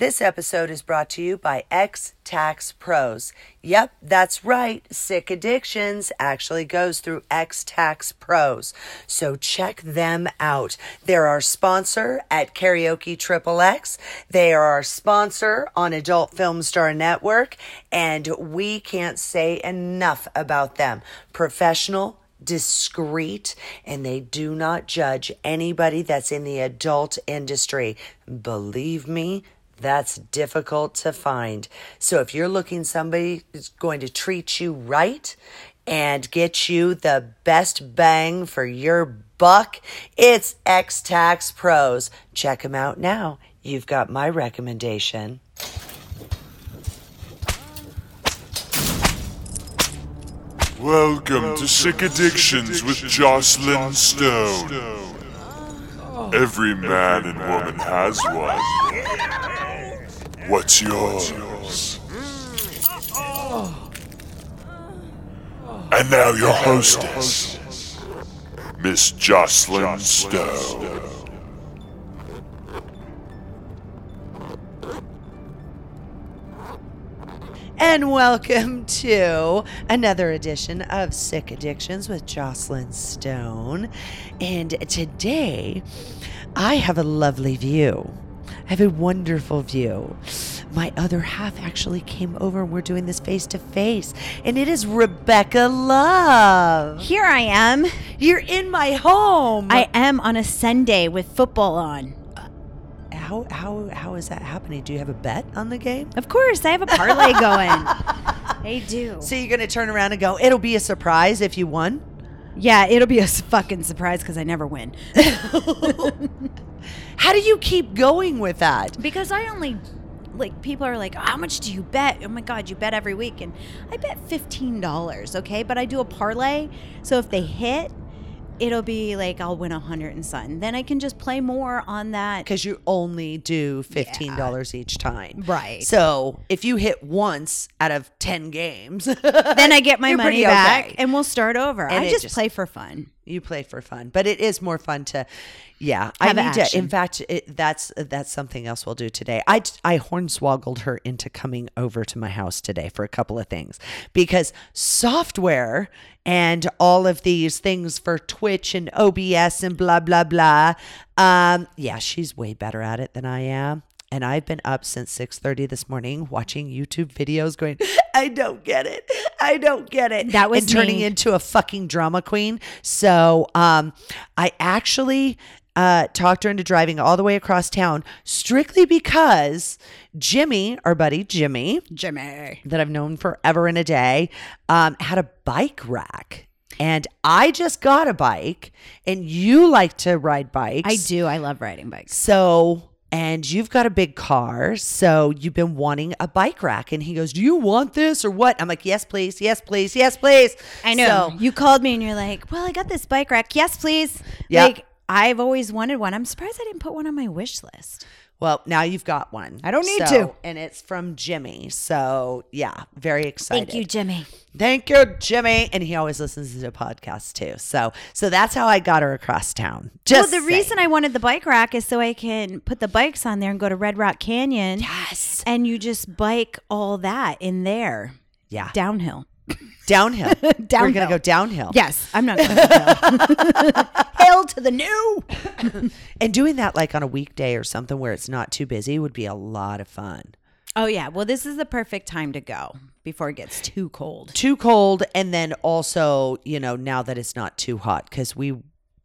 This episode is brought to you by X Tax Pros. Yep, that's right. Sick Addictions actually goes through X Tax Pros. So check them out. They're our sponsor at Karaoke Triple X. They are our sponsor on Adult Film Star Network. And we can't say enough about them. Professional, discreet and they do not judge anybody that's in the adult industry. Believe me, that's difficult to find. So if you're looking somebody who's going to treat you right and get you the best bang for your buck, it's X Tax Pros. Check them out now. You've got my recommendation. Welcome to Sick Addictions with Joclyn Stone. Every man and woman has one. What's yours? And now your hostess, Miss Joclyn Stone. And welcome to another edition of Sick Addictions with Joclyn Stone. And today I have a lovely view. I have a wonderful view. My other half actually came over and we're doing this face to face. And it is Rebecca Love. Here I am. You're in my home. I am on a Sunday with football on. How how how is that happening? Do you have a bet on the game? Of course, I have a parlay going. I do. So you're gonna turn around and go, it'll be a surprise if you won? Yeah, it'll be a fucking surprise because I never win. How do you keep going with that? because I only like people are like, how much do you bet? Oh my god, you bet every week, and I bet fifteen dollars. Okay, but I do a parlay, so if they hit, it'll be like I'll win a hundred and something. Then I can just play more on that. because you only do fifteen dollars each time, Right. So if you hit once out of ten games, Then I get my money back, okay. and we'll start over. And I just, just- play for fun. You play for fun. But it is more fun to, yeah. Have I need to. In fact, it, that's that's something else we'll do today. I I hornswoggled her into coming over to my house today for a couple of things because software and all of these things for Twitch and OBS and blah blah blah. Um, yeah, she's way better at it than I am. And I've been up since 6:30 this morning watching YouTube videos going, I don't get it. I don't get it. That was and turning me. into a fucking drama queen. So um I actually uh, talked her into driving all the way across town strictly because Jimmy, our buddy Jimmy, Jimmy. that I've known forever and a day, um, had a bike rack. And I just got a bike, and you like to ride bikes. I do. I love riding bikes. So, and you've got a big car. So you've been wanting a bike rack. And he goes, Do you want this or what? I'm like, Yes, please. Yes, please. Yes, please. I know. So, you called me and you're like, "Well, I got this bike rack. Yes, please." Like I've always wanted one. I'm surprised I didn't put one on my wish list. Well, now you've got one. I don't need So- to. And it's from Jimmy. So, yeah, very excited. Thank you, Jimmy. Thank you, Jimmy. And he always listens to the podcast too. So, so that's how I got her across town. Just well, the reason I wanted the bike rack is so I can put the bikes on there and go to Red Rock Canyon. Yes. And you just bike all that in there. Yeah. Downhill. Downhill. We're going to go downhill. Yes, I'm not going to Hail to the new. And doing that like on a weekday or something where it's not too busy would be a lot of fun. Oh yeah. Well, this is the perfect time to go before it gets too cold. Too cold. And then also, you know, now that it's not too hot because we,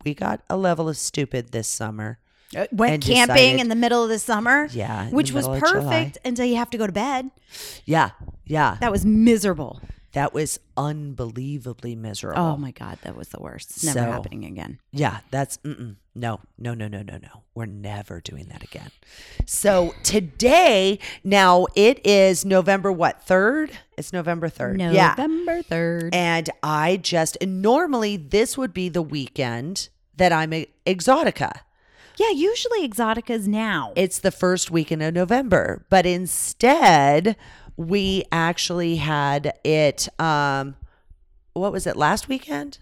we got a level of stupid this summer. Uh, went camping decided- in the middle of the summer. Yeah, Which was middle of July. perfect until you have to go to bed. Yeah. Yeah. That was miserable. That was unbelievably miserable. Oh my god, that was the worst. It's never So- happening again. Yeah, that's mm-mm. no, no, no, no, no, no. We're never doing that again. So today, now it is November what third? It's November third. Yeah, November third. and I just and normally this would be the weekend that I'm at Exxxotica. Yeah, usually Exxxotica's now. It's the first weekend of November, but instead we actually had it. Um, what was it last weekend?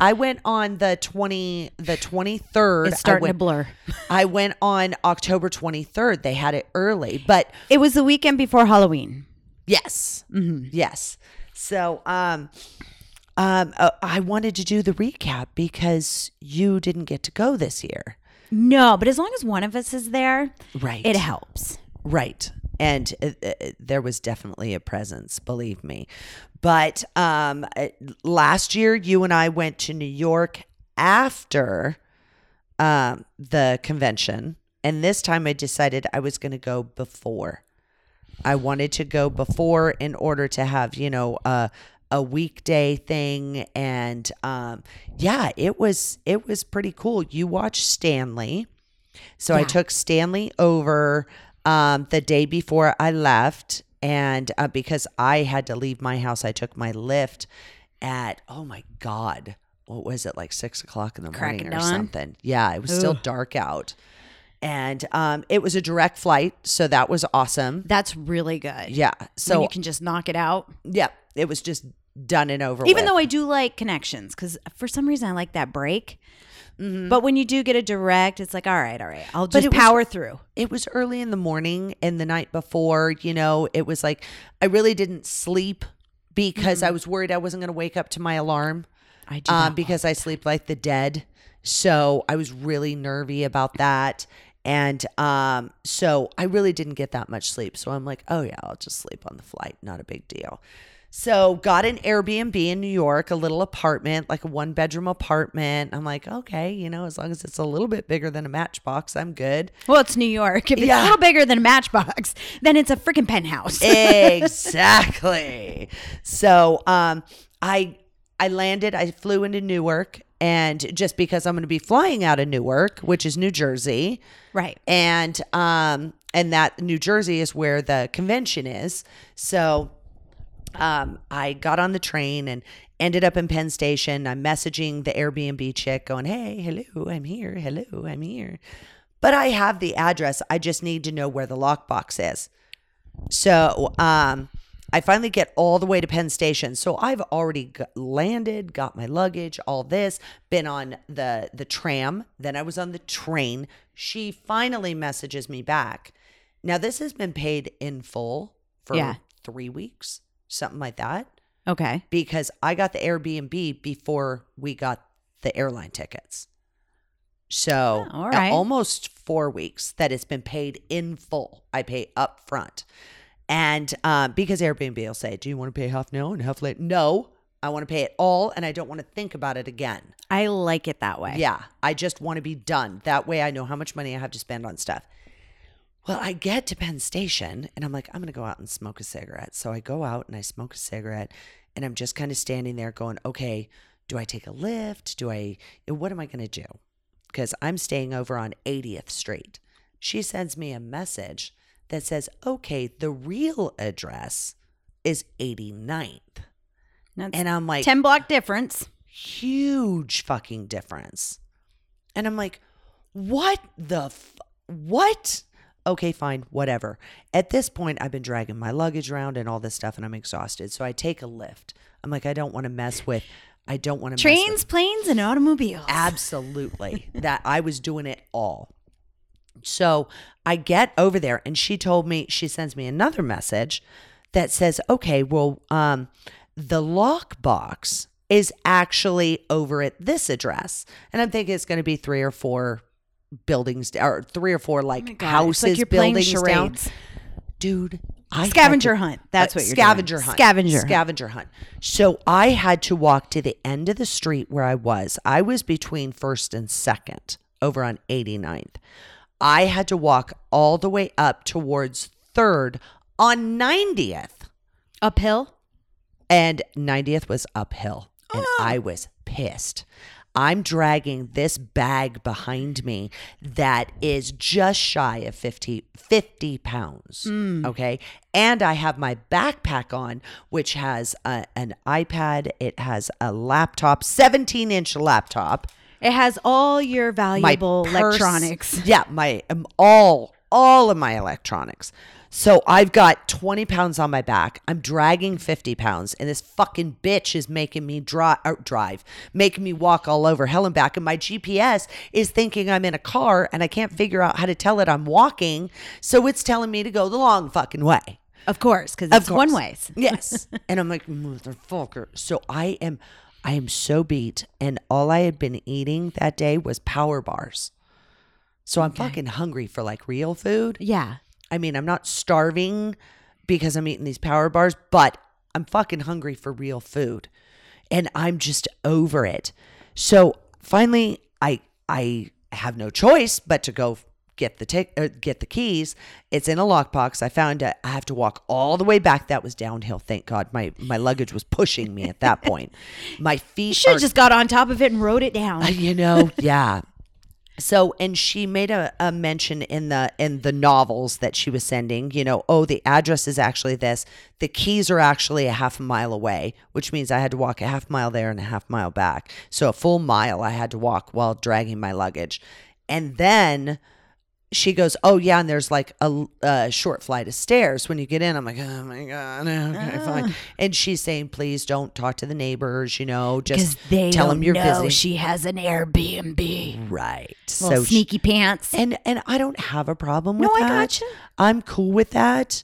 I went on the twenty the twenty third. It's starting I to went, blur. I went on October twenty third. They had it early, but It was the weekend before Halloween. yes, yes. So um, um, uh, I wanted to do the recap because you didn't get to go this year, No, but as long as one of us is there, right? it helps. Right. And uh, uh, there was definitely a presence, believe me. But um, uh, last year, you and I went to New York after um, the convention. And this time I decided I was going to go before. I wanted to go before in order to have, you know, a a weekday thing and um yeah, it was it was pretty cool. You watched Stanley. So I took Stanley over um the day before I left and uh, because I had to leave my house, I took my lift at oh my god, what was it like six o'clock in the Crack morning or dawn? something? Yeah, it was still dark out, and um, it was a direct flight, so that was awesome. That's really good. Yeah, So so you can just knock it out. yeah, it was just done and over. Even with. though I do like connections, because for some reason I like that break. But when you do get a direct, it's like, all right, all right, I'll Mm-hmm. Just it was- power through. it was early in the morning and the night before, you know, it was like I really didn't sleep because I was worried I wasn't going to wake up to my alarm. I do that because I sleep like the dead. So I was really nervy about that. And um, so I really didn't get that much sleep. So I'm like, oh, yeah, I'll just sleep on the flight. Not a big deal. So got an Airbnb in New York, a little apartment, like a one bedroom apartment. I'm like, okay, you know, as long as it's a little bit bigger than a matchbox, I'm good. Well, it's New York. If it's Yeah. a little bigger than a matchbox, then it's a freaking penthouse. exactly. So um I I landed, I flew into Newark and just because I'm going to be flying out of Newark, which is New Jersey, right. and um and that New Jersey is where the convention is. So um I got on the train and ended up in Penn Station. I'm messaging the Airbnb chick going, "Hey, hello, I'm here. Hello, I'm here." But I have the address. I just need to know where the lockbox is. So um, I finally get all the way to Penn Station. So I've already g landed, got my luggage, all this, been on the the tram. Then I was on the train. She finally messages me back. Now this has been paid in full for Yeah. three weeks, something like that, Okay. because I got the Airbnb before we got the airline tickets. So Oh, uh, right. almost four weeks that it's been paid in full. I pay up front. And um, because Airbnb will say, Do you want to pay half now and half later? No, I want to pay it all and I don't want to think about it again. I like it that way. Yeah, I just want to be done. That way I know how much money I have to spend on stuff. Well, I get to Penn Station and I'm like, I'm going to go out and smoke a cigarette. So I go out and I smoke a cigarette and I'm just kind of standing there going, okay, do I take a lift? Do I, what am I going to do? Because I'm staying over on 80th Street. She sends me a message that says, okay, the real address is 89th. That's And I'm like, 10 block difference. huge fucking difference. And I'm like, what the f- what? Okay, fine, whatever. At this point, I've been dragging my luggage around and all this stuff, and I'm exhausted. So I take a lift. I'm like, I don't want to mess with. I don't want to Trains, planes, and automobiles. Absolutely. that I was doing it all. So I get over there and she told me, she sends me another message that says, okay, well, um, the lockbox is actually over at this address. And I'm thinking it's going to be three or four buildings or three or four like Oh God, houses, like you're buildings down. Dude, I Scavenger to- hunt. That's uh, what you're doing. scavenger hunt. Scavenger. Scavenger hunt. So I had to walk to the end of the street where I was. I was between first and second over on 89th. I had to walk all the way up towards third on 90th. Uphill. And 90th was uphill. And Ah. I was pissed. I'm dragging this bag behind me that is just shy of 50, 50 pounds. Mm. Okay. And I have my backpack on, which has a, an iPad, it has a laptop, 17 inch laptop. It has all your valuable purse- electronics. Yeah. My, um, all all of my electronics. So I've got 20 pounds on my back. I'm dragging 50 pounds, and this fucking bitch is making me dri- or drive, making me walk all over hell and back. And my GPS is thinking I'm in a car, and I can't figure out how to tell it I'm walking. So it's telling me to go the long fucking way. Of course, because Of it's one course. ways. Yes. and I'm like, motherfucker. So I am I am so beat. And all I had been eating that day was power bars. So I'm fucking hungry for like real food. Yeah. I mean, I'm not starving because I'm eating these power bars, but I'm fucking hungry for real food. And I'm just over it. So finally I I have no choice but to go get the tic- uh, get the keys. It's in a lockbox. I found it. I have to walk all the way back. That was downhill. Thank God. My my luggage was pushing me at that point. My feet Should are have just got on top of it and wrote it down. you know yeah so and she made a, a mention in the in the novels that she was sending you know oh the address is actually this. The keys are actually a half a mile away which means i had to walk a half mile there and a half mile back. So a full mile i had to walk while dragging my luggage. And then she goes, "Oh yeah, and there's like a, a short flight of stairs when you get in." I'm like, "Oh my god, okay, Ah. fine." And she's saying, "Please don't talk to the neighbors, you know, just they tell them you're visiting." she has an Airbnb. right. Little so she- sneaky pants. and and I don't have a problem with No, I that. gotcha. I'm cool with that.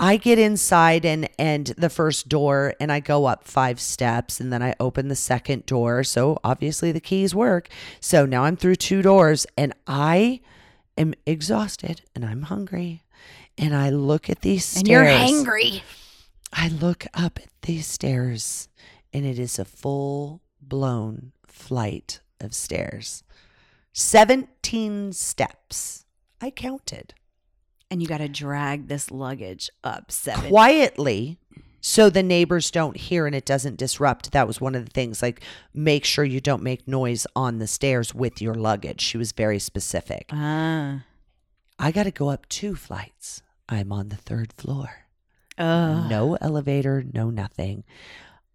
I get inside and and the first door and I go up five steps and then I open the second door. So obviously the keys work. So now I'm through two doors and I am exhausted and I'm hungry. And I look at these stairs. and you're hangry. I look up at these stairs and it is a full blown flight of stairs. 17 steps. I counted And you got to drag this luggage up seven. quietly so the neighbors don't hear and it doesn't disrupt. That was one of the things like make sure you don't make noise on the stairs with your luggage. She was very specific. Ah. I got to go up two flights. I'm on the third floor. Ugh. no elevator, no nothing.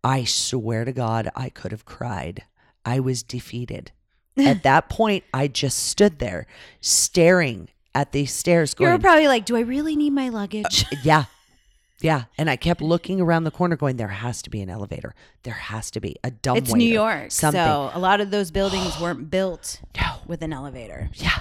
I swear to God, I could have cried. I was defeated. At that point, I just stood there staring at these stairs You were probably like, do I really need my luggage? yeah. Yeah. And I kept looking around the corner going, there has to be an elevator. There has to be a dumb it's New York. Something. So a lot of those buildings weren't built no. with an elevator. Yeah.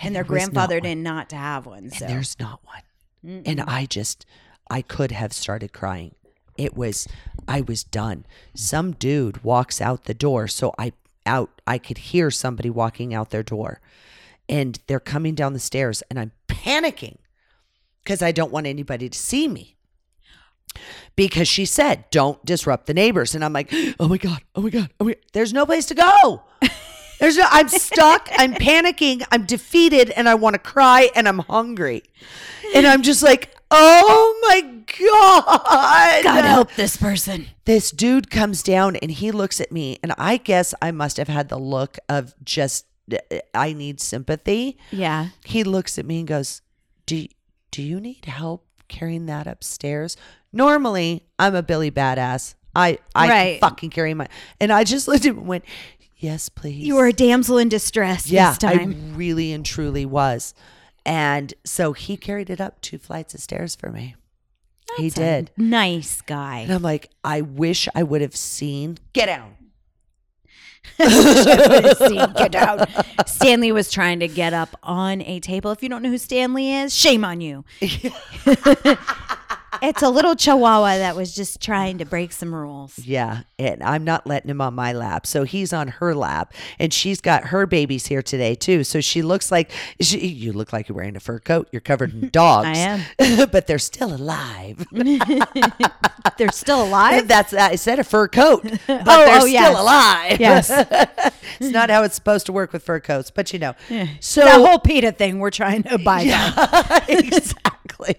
And, was not grandfathered in not to have one. So And there's not one. And I just, I could have started crying. It was, I was done. Some dude walks out the door. So I, out, I could hear somebody walking out their door. And they're coming down the stairs and I'm panicking because I don't want anybody to see me. Because she said, don't disrupt the neighbors. And I'm like, oh my God, oh my God, oh my God. There's no place to go. There's no, I'm stuck. I'm panicking. I'm defeated and I want to cry and I'm hungry. And I'm just like, oh my God. God help this person. This dude comes down and he looks at me. And I guess I must have had the look of just, I need sympathy. Yeah. He looks at me and goes, "Do do you need help carrying that upstairs?" Normally, I'm a Billy badass. I I Right. fucking carry my. And I just looked at him and went, "Yes, please." You were a damsel in distress yeah, this time. I really and truly was. And so he carried it up two flights of stairs for me. he That's a did. Nice guy. And I'm like, I wish I would have seen. Get down. Get out. Stanley was trying to get up on a table. If you don't know who Stanley is, shame on you. it's a little chihuahua that was just trying to break some rules. Yeah, and I'm not letting him on my lap. So he's on her lap, and she's got her babies here today too. So she looks like she, you look like you're wearing a fur coat. You're covered in dogs. I am, but they're still alive. They're still alive. That's I said a fur coat, but Oh, oh they're oh, still yes. alive. Yes. it's not how it's supposed to work with fur coats, but you know. So the whole PETA thing we're trying to buy. Yeah, exactly.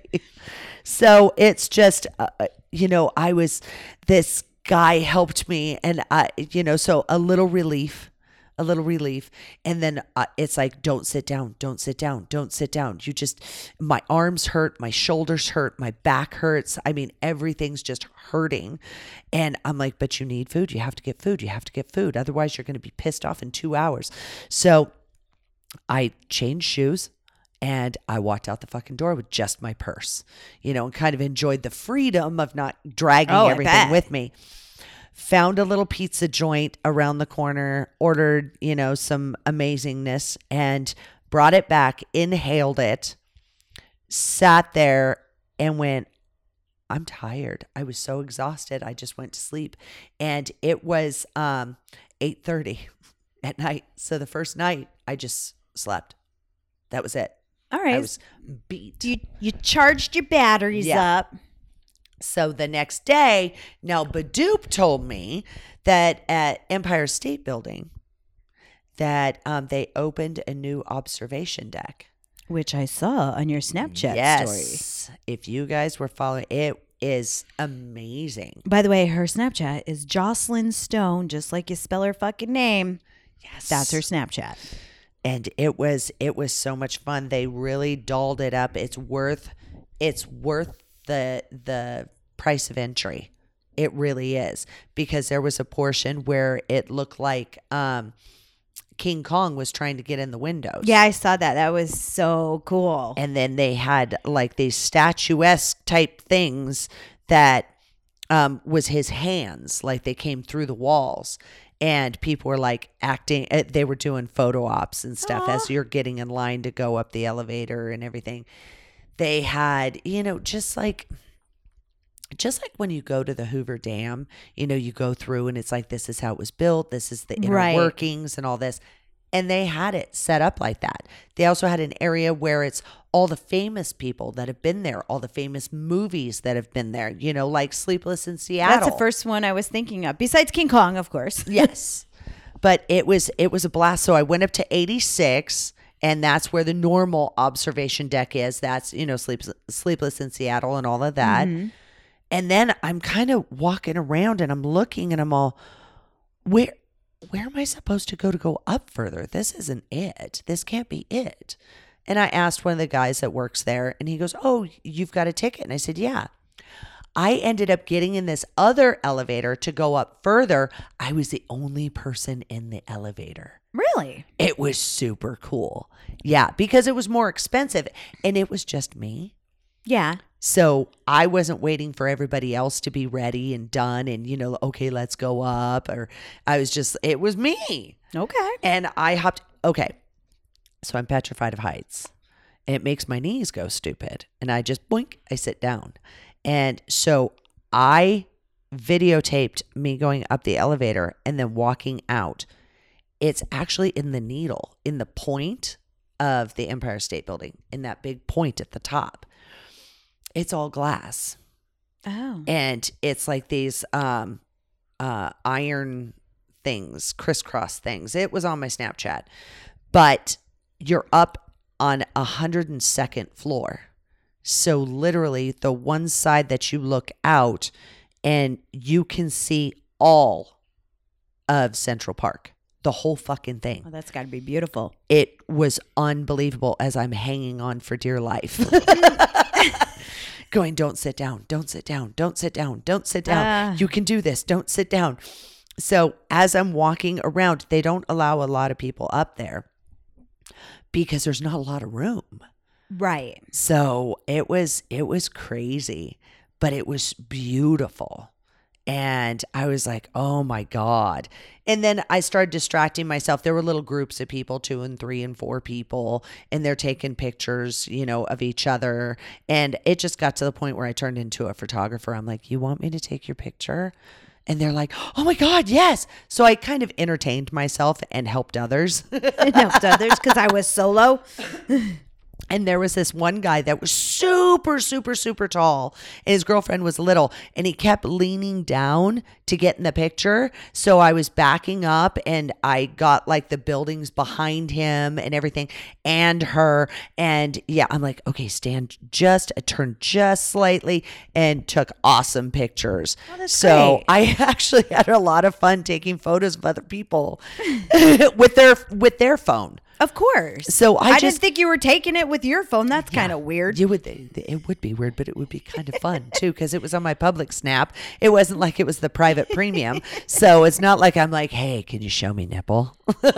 So it's just, uh, you know, I was, this guy helped me, and I, you know, so a little relief, a little relief. And then uh, it's like, don't sit down, don't sit down, don't sit down. You just, my arms hurt, my shoulders hurt, my back hurts. I mean, everything's just hurting. And I'm like, but you need food. You have to get food. You have to get food. Otherwise, you're going to be pissed off in two hours. So, I changed shoes And I walked out the fucking door with just my purse, you know, and kind of enjoyed the freedom of not dragging Oh, everything with me. Found a little pizza joint around the corner, ordered, you know, some amazingness and brought it back, inhaled it, sat there and went, I'm tired. I was so exhausted. I just went to sleep. And it was um 8:30 at night. So the first night I just slept. That was it. All I was beat. you you charged your batteries Yeah. up. So the next day, now Badoop told me that at Empire State Building that um, they opened a new observation deck. Which I saw on your Snapchat story. yes, if you guys were following, it is amazing. By the way, her Snapchat is Joclyn Stone, just like you spell her fucking name. Yes, That's her Snapchat. And it was it was so much fun. They really dolled it up. It's worth it's worth the the price of entry. It really is because there was a portion where it looked like um, King Kong was trying to get in the windows. Yeah, I saw that. That was so cool. and then they had like these statuesque type things that um, was his hands, like they came through the walls. And people were like acting, uh, they were doing photo ops and stuff as you're getting in line to go up the elevator and everything. They had, you know, just like, just like when you go to the Hoover Dam, you know, you go through and it's like, this is how it was built, this is the inner Right. workings and all this. And they had it set up like that. They also had an area where it's all the famous people that have been there, all the famous movies that have been there, you know, like Sleepless in Seattle. That's the first one I was thinking of, besides King Kong, of course. yes. But it was it was a blast. So I went up to 86 and that's where the normal observation deck is. That's, you know, sleep, Sleepless in Seattle and all of that. Mm-hmm. And then I'm kind of walking around and I'm looking and I'm all where where am I supposed to go to go up further? This isn't it. This can't be it. And I asked one of the guys that works there and he goes, "Oh, you've got a ticket." And I said, "Yeah." I ended up getting in this other elevator to go up further. I was the only person in the elevator. Really? It was super cool. Yeah, because it was more expensive and it was just me. Yeah. So I wasn't waiting for everybody else to be ready and done and, you know, okay, let's go up. Or I was just, it was me. Okay. And I hopped, okay. So I'm petrified of heights. And it makes my knees go stupid. And I just boink, I sit down. And so I videotaped me going up the elevator and then walking out. It's actually in the needle, in the point of the Empire State Building, in that big point at the top. It's all glass Oh. and it's like these um uh iron things crisscross things it was on my snapchat but you're up on a hundred and second floor so literally the one side that you look out and you can see all of central park the whole fucking thing Well, that's got to be beautiful. it was unbelievable as I'm hanging on for dear life. Going, don't sit down, don't sit down, don't sit down, don't sit down. Ah. You can do this, don't sit down. So as I'm walking around, they don't allow a lot of people up there because there's not a lot of room. Right. So it was it was crazy, but it was beautiful. And I was like, "Oh my god." And then I started distracting myself. There were little groups of people, 2 and 3 and 4 people, and they're taking pictures, you know, of each other. And it just got to the point where I turned into a photographer. I'm like, "You want me to take your picture?" And they're like, "Oh my god, yes." So I kind of entertained myself and helped others. It helped others because I was solo. And there was this one guy that was super, super, super tall, and his girlfriend was little, and he kept leaning down to get in the picture. So I was backing up, and I got like the buildings behind him and everything, and her. And yeah, I'm like, okay, stand just, I turned just slightly, and took awesome pictures. Oh, so great. I actually had a lot of fun taking photos of other people with their with their phone. Of course. So I I, just- didn't think you were taking it with your phone. That's kind of weird. You would. It would be weird, but it would be kind of fun too because it was on my public snap. It wasn't like it was the private premium, so it's not like I'm like, "Hey, can you show me nipple?"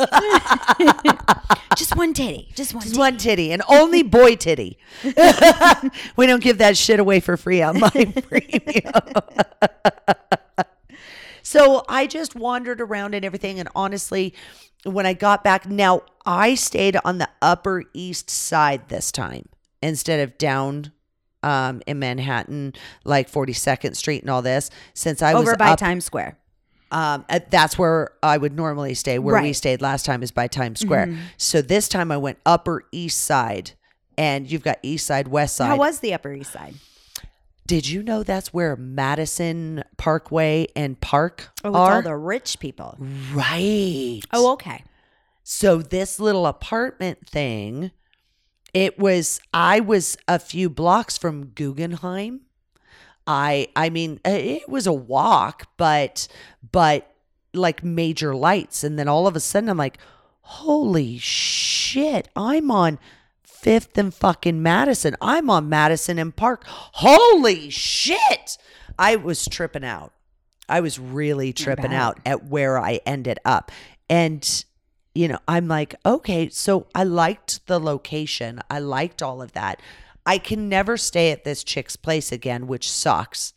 Just one titty. Just one. Just titty. one titty and only boy titty. we don't give that shit away for free on my premium. so I just wandered around and everything. And honestly, when I got back, now I stayed on the Upper East Side this time instead of down um, in Manhattan, like 42nd Street and all this. Since I was Over was by up, Times Square. um, that's where I would normally stay. Where we Right. Mm-hmm. stayed last time is by Times Square. So this time I went Upper East Side, and you've got East Side, West Side. How was the Upper East Side? Did you know that's where Madison Parkway and Park Oh, it's are? all the rich people. right. Oh, okay. So this little apartment thing, it was I was a few blocks from Guggenheim. I I mean it was a walk, but but like major lights and then all of a sudden I'm like, "Holy shit, I'm on 5th and fucking Madison. I'm on Madison and Park. Holy shit." I was tripping out. I was really tripping out at where I ended up. And you know, I'm like, okay, so I liked the location. I liked all of that. I can never stay at this chick's place again, which sucks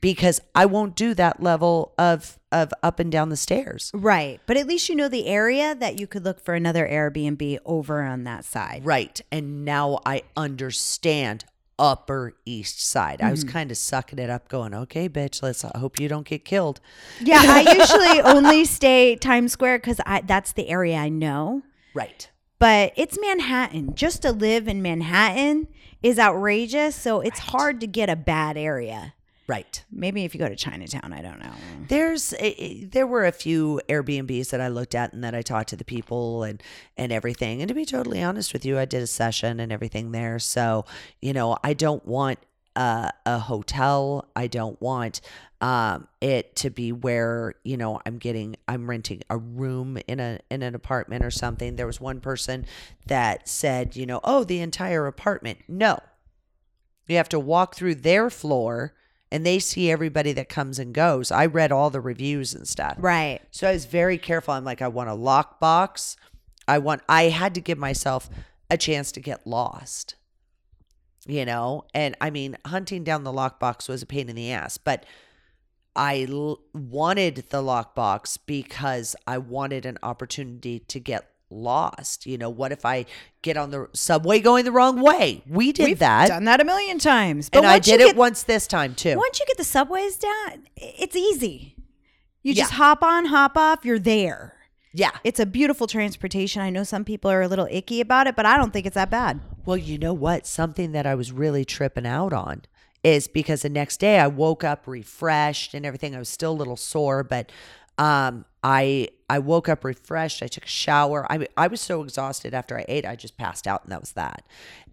because I won't do that level of of up and down the stairs. Right. But at least you know the area that you could look for another Airbnb over on that side. Right. And now I understand upper east side. I was mm-hmm. kind of sucking it up going, "Okay, bitch, let's I hope you don't get killed." Yeah, I usually only stay Times Square because that's the area I know. Right. But it's Manhattan. Just to live in Manhattan is outrageous. So it's hard to get a bad area. Right. Maybe if you go to Chinatown, I don't know. There's eh, eh, there were a few Airbnbs that I looked at and that I talked to the people and and everything. And to be totally honest with you, I did a session and everything there. So you know, I don't want a, a hotel. I don't want um, it to be where you know I'm getting I'm renting a room in a in an apartment or something. There was one person that said, you know, oh, the entire apartment. No, you have to walk through their floor and they see everybody that comes and goes. I read all the reviews and stuff. Right. So I was very careful. I'm like, I want a lockbox. I want, I had to give myself a chance to get lost, you know? And I mean, hunting down the lockbox was a pain in the ass, but I l- wanted the lockbox because I wanted an opportunity to get lost. You know, what if I get on the subway going the wrong way? We did We've that. done that a million times. But and I did it get- once this time too. Once you get the subways down, it's easy. You just Yeah. hop on, hop off, you're there. Yeah. It's a beautiful transportation. I know some people are a little icky about it, but I don't think it's that bad. Well, you know what? Something that I was really tripping out on is because the next day I woke up refreshed and everything. I was still a little sore, but um, I I woke up refreshed. I took a shower. I I was so exhausted after I ate, I just passed out, and that was that.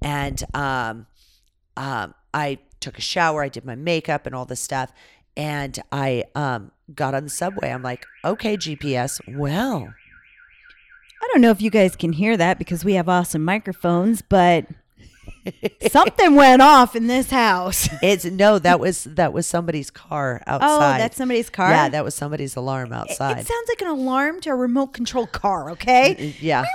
And um, um, I took a shower. I did my makeup and all this stuff, and I um got on the subway. I'm like, okay, GPS. Well, I don't know if you guys can hear that because we have awesome microphones, but something went off in this house. It's no, that was that was somebody's car oh, outside. Oh, that's somebody's car? Yeah, that was somebody's alarm It- outside. It sounds like an alarm to a remote control car, okay? yeah.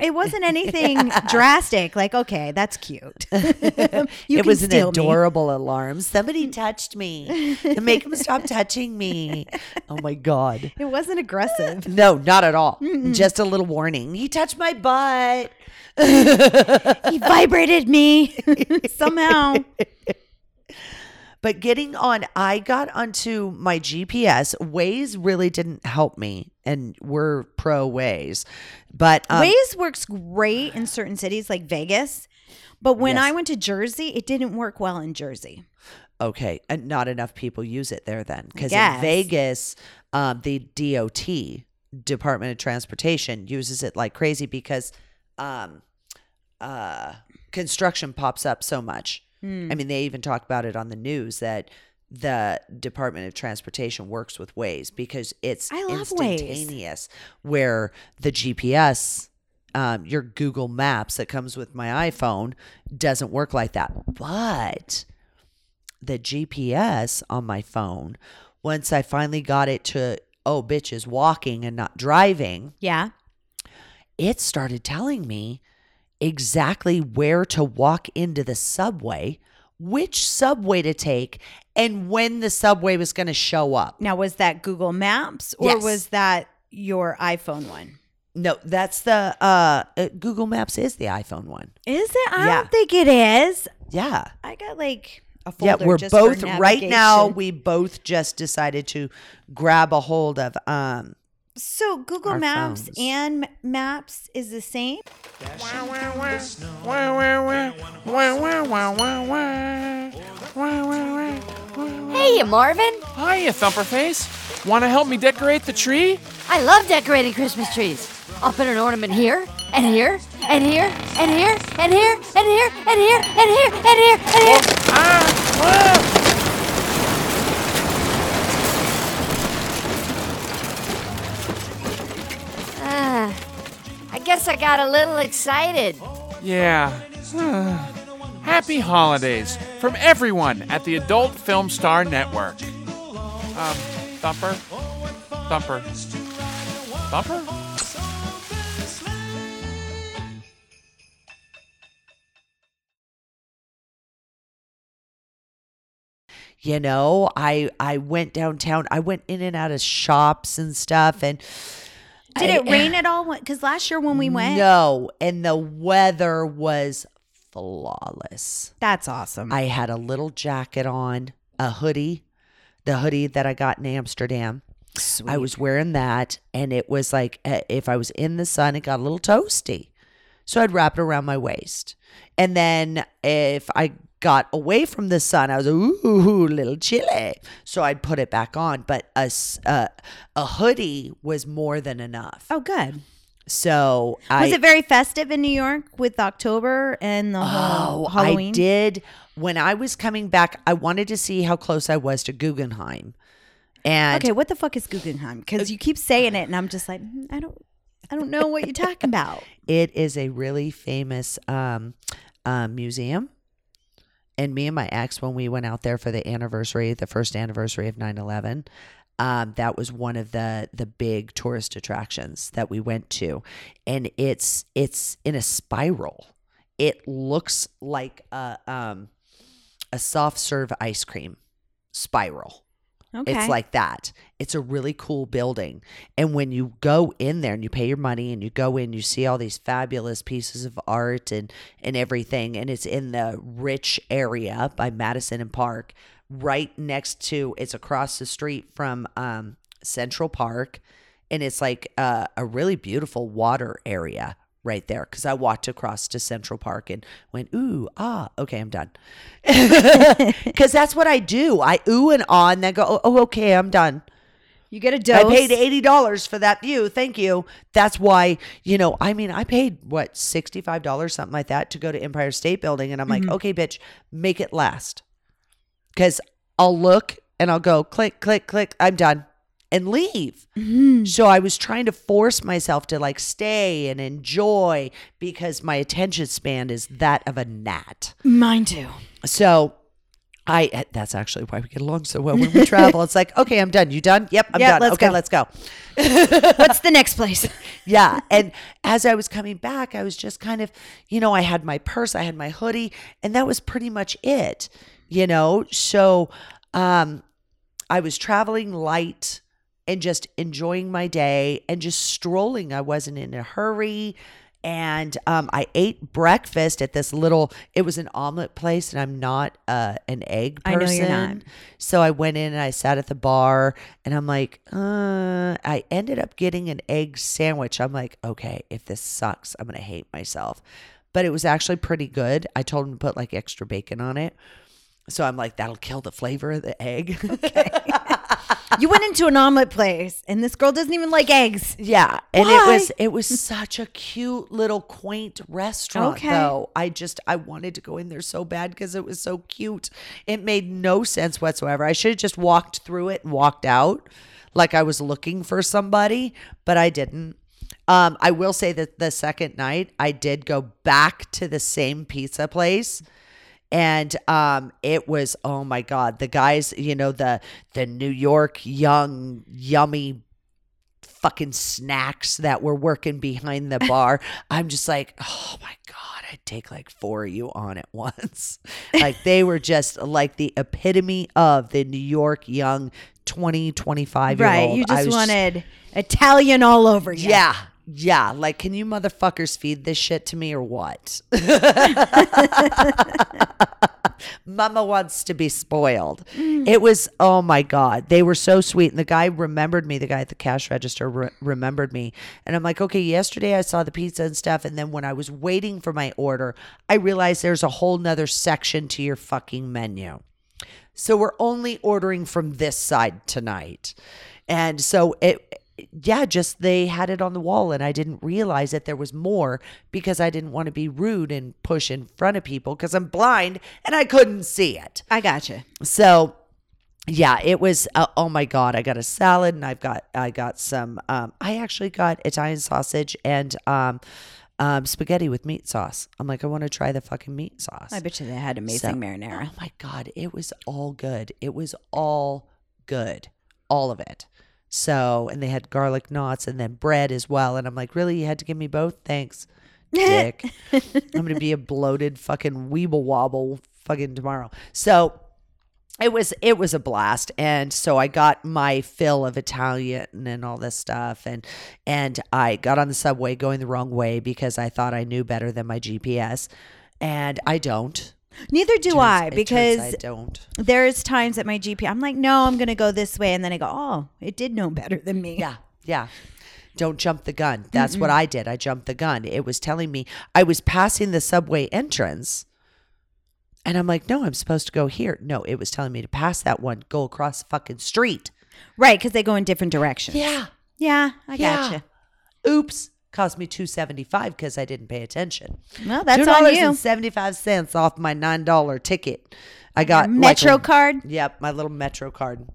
It wasn't anything drastic. Like, okay, that's cute. it was an steal me. adorable alarm. Somebody touched me. Make him stop touching me. Oh my god. It wasn't aggressive. No, not at all. Just a little warning. He touched my butt. he vibrated me somehow. But getting on, I got onto my GPS. Waze really didn't help me, and we're pro Waze. But um, Waze works great in certain cities like Vegas, but when Yes. I went to Jersey, it didn't work well in Jersey. Okay, and not enough people use it there then, because in. Vegas, um, the DOT Department of Transportation uses it like crazy because um, uh, construction pops up so much. Hmm. I mean, they even talk about it on the news that the Department of Transportation works with Waze because it's I love Waze. instantaneous. Where the GPS um, your Google Maps that comes with my iPhone doesn't work like that. But the GPS on my phone, once I finally got it to, oh, bitch is walking and not driving, Yeah. it started telling me exactly where to walk into the subway, which subway to take, and when the subway was going to show up. Now, was that Google Maps or Yes. was that your iPhone one? No, that's the uh, uh Google Maps is the iPhone one. Is it? I Yeah. don't think it is. Yeah. I got like a folder. Yeah, we're both right now we both just decided to grab a hold of um So Google our Maps phones. and Maps is the same. Hey, Marvin. Hiya, Thumperface. Want to help me decorate the tree? I love decorating Christmas trees. I'll put an ornament here, and here, and here, and here, and here, and here, and here, and here, and here, and here. Ah! Ah, guess I got a little excited. Yeah. Happy holidays from everyone at the Adult Film Star Network. Um, Thumper? Thumper? Thumper? you know, I I went downtown. I went in and out of shops and stuff and Did I- it rain at all? Because last year when we went, No, and the weather was flawless. that's awesome. I had a little jacket on, a hoodie, the hoodie that I got in Amsterdam. I was wearing that, and it was like uh, if I was in the sun, it got a little toasty. So I'd wrap it around my waist. And then if I got away from the sun, I was, ooh, little chilly. So I'd put it back on. But a, uh, a hoodie was more than enough. oh, good. So I. Was it very festive in New York with October and the whole Oh, Halloween? I did. When I was coming back, I wanted to see how close I was to Guggenheim. And Okay, what the fuck is Guggenheim? Because you keep saying it, and I'm just like, "Mm, I don't, I don't know what you're talking about. it is a really famous um, uh, museum. And me and my ex, when we went out there for the anniversary, the first anniversary of 9 11, um, that was one of the the big tourist attractions that we went to, and it's it's in a spiral. It looks like a um, a soft serve ice cream spiral. Okay, It's like that. It's a really cool building. And when you go in there and you pay your money and you go in, you see all these fabulous pieces of art and, and everything. And it's in the rich area by Madison and Park, right next to, it's across the street from um, Central Park. And it's like uh, a really beautiful water area right there because I walked across to Central Park and went, ooh, ah, okay, I'm done. Because that's what I do. I ooh and ah and then go, oh, oh, okay, I'm done. you get a dose. I paid eighty dollars for that view. Thank you. That's why you know. I mean, I paid what sixty five dollars, something like that, to go to Empire State Building, and I'm like, okay, bitch, make it last. Because I'll look and I'll go click, click, click. I'm done, and leave. So I was trying to force myself to like stay and enjoy because my attention span is that of a gnat. Mine too. So I eh, that's actually why we get along so well when we travel. It's like, okay, I'm done. You done? Yep, I'm Yeah, done. let's okay, go. let's go. What's the next place? Yeah. And as I was coming back, I was just kind of, you know, I had my purse, I had my hoodie, and that was pretty much it, you know? So um I was traveling light and just enjoying my day and just strolling. I wasn't in a hurry. And um, I ate breakfast at this little. It was an omelet place, and I'm not uh, an egg I person. know you're not. So I went in and I sat at the bar, and I'm like, uh, I ended up getting an egg sandwich. I'm like, okay, if this sucks, I'm gonna hate myself. But it was actually pretty good. I told him to put like extra bacon on it. So I'm like, that'll kill the flavor of the egg. you went into an omelet place, and this girl doesn't even like eggs. Yeah, and Why? it was it was such a cute little quaint restaurant Okay. though. I just I wanted to go in there so bad because it was so cute. It made no sense whatsoever. I should have just walked through it and walked out like I was looking for somebody, but I didn't. Um, I will say that the second night I did go back to the same pizza place. And um, it was oh my god, the guys, you know the the New York young yummy fucking snacks that were working behind the bar. I'm just like, oh my God, I'd take like four of you on at once. like they were just like the epitome of the New York young 20, 25 year Right. old. You just wanted Italian all over you. yeah. Yeah, like can you motherfuckers feed this shit to me or what? Mama wants to be spoiled. Mm. It was oh my god, they were so sweet, and the guy remembered me. The guy at the cash register re- remembered me, and I'm like, okay, yesterday I saw the pizza and stuff, and then when I was waiting for my order, I realized there's a whole nother section to your fucking menu. So we're only ordering from this side tonight. And so it yeah, just they had it on the wall and I didn't realize that there was more because I didn't want to be rude and push in front of people because I'm blind and I couldn't see it. I gotcha. So yeah, it was uh, oh my god, I got a salad and I've got I got some um I actually got Italian sausage and um um, spaghetti with meat sauce. I'm like, I want to try the fucking meat sauce. I bet you they had amazing So- marinara. Oh my god, it was all good. It was all good, all of it. So, and they had garlic knots and then bread as well. And I'm like, really, you had to give me both? Thanks, dick. I'm gonna be a bloated fucking weeble wobble fucking tomorrow. So. It was it was a blast, and so I got my fill of Italian and all this stuff, and and I got on the subway going the wrong way because I thought I knew better than my GPS, and I don't. Neither do Turns- I because I don't. there's times at my GP I'm like, no, I'm gonna go this way, and then I go, oh, it did know better than me. Yeah, yeah. Don't jump the gun. That's what I did. I jumped the gun. It was telling me I was passing the subway entrance. And I'm like, no, I'm supposed to go here. No, it was telling me to pass that one, go across the fucking street. right, because they go in different directions. Yeah. yeah, I Yeah. gotcha. Oops. Cost me two seventy five because I didn't pay attention. Well, that's on dollars you. seventy five cents off my nine dollar ticket. I got like Metro a- card. Yep, my little Metro card.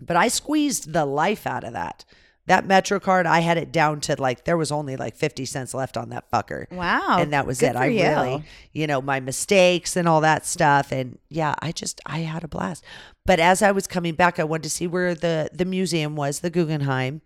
But I squeezed the life out of that. That Metro card, I had it down to like there was only like fifty cents left on that fucker. Wow, And that was good it. I you. really, you know, my mistakes and all that stuff. And yeah, I just I had a blast. But as I was coming back, I wanted to see where the the museum was, the Guggenheim.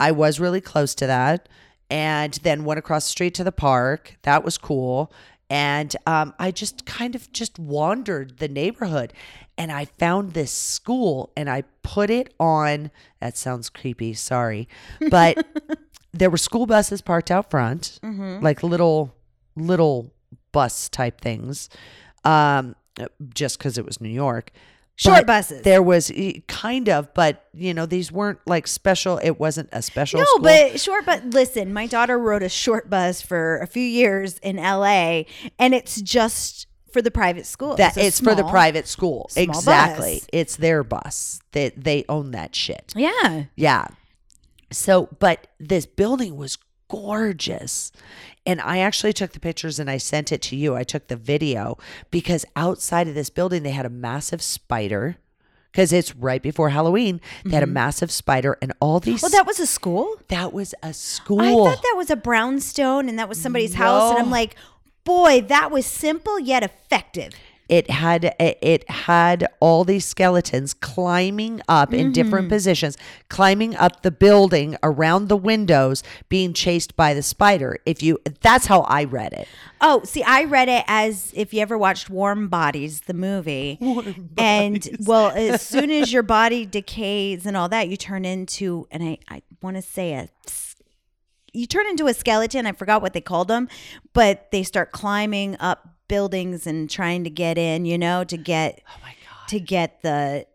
I was really close to that. And then went across the street to the park. That was cool. And um, I just kind of just wandered the neighborhood and I found this school and I put it on. That sounds creepy, sorry. But there were school buses parked out front, like little, little bus type things, um, just because it was New York. Short But buses. There was kind of, but you know, these weren't like special. It wasn't a special. No, school. but short but listen, my daughter rode a short bus for a few years in LA and it's just for the private school. that it's for the private school. small Exactly. bus. It's their bus. They they own that shit. Yeah. Yeah. So, but this building was gorgeous. And I actually took the pictures and I sent it to you. I took the video because outside of this building, they had a massive spider because it's right before Halloween. They had a mm-hmm. massive spider and all these. Well, that was a school? that was a school. I thought that was a brownstone and that was somebody's house and I'm like, boy, that was simple yet effective. It had it had all these skeletons climbing up in different mm-hmm. positions climbing up the building around the windows being chased by the spider. If you that's how i read it. Oh, see, I read it as if you ever watched Warm Bodies, the movie. and well, as soon as your body decays and all that, you turn into, and I, I want to say a, you turn into a skeleton. I forgot what they called them, but they start climbing up buildings and trying to get in, you know, to get, oh my god to get the,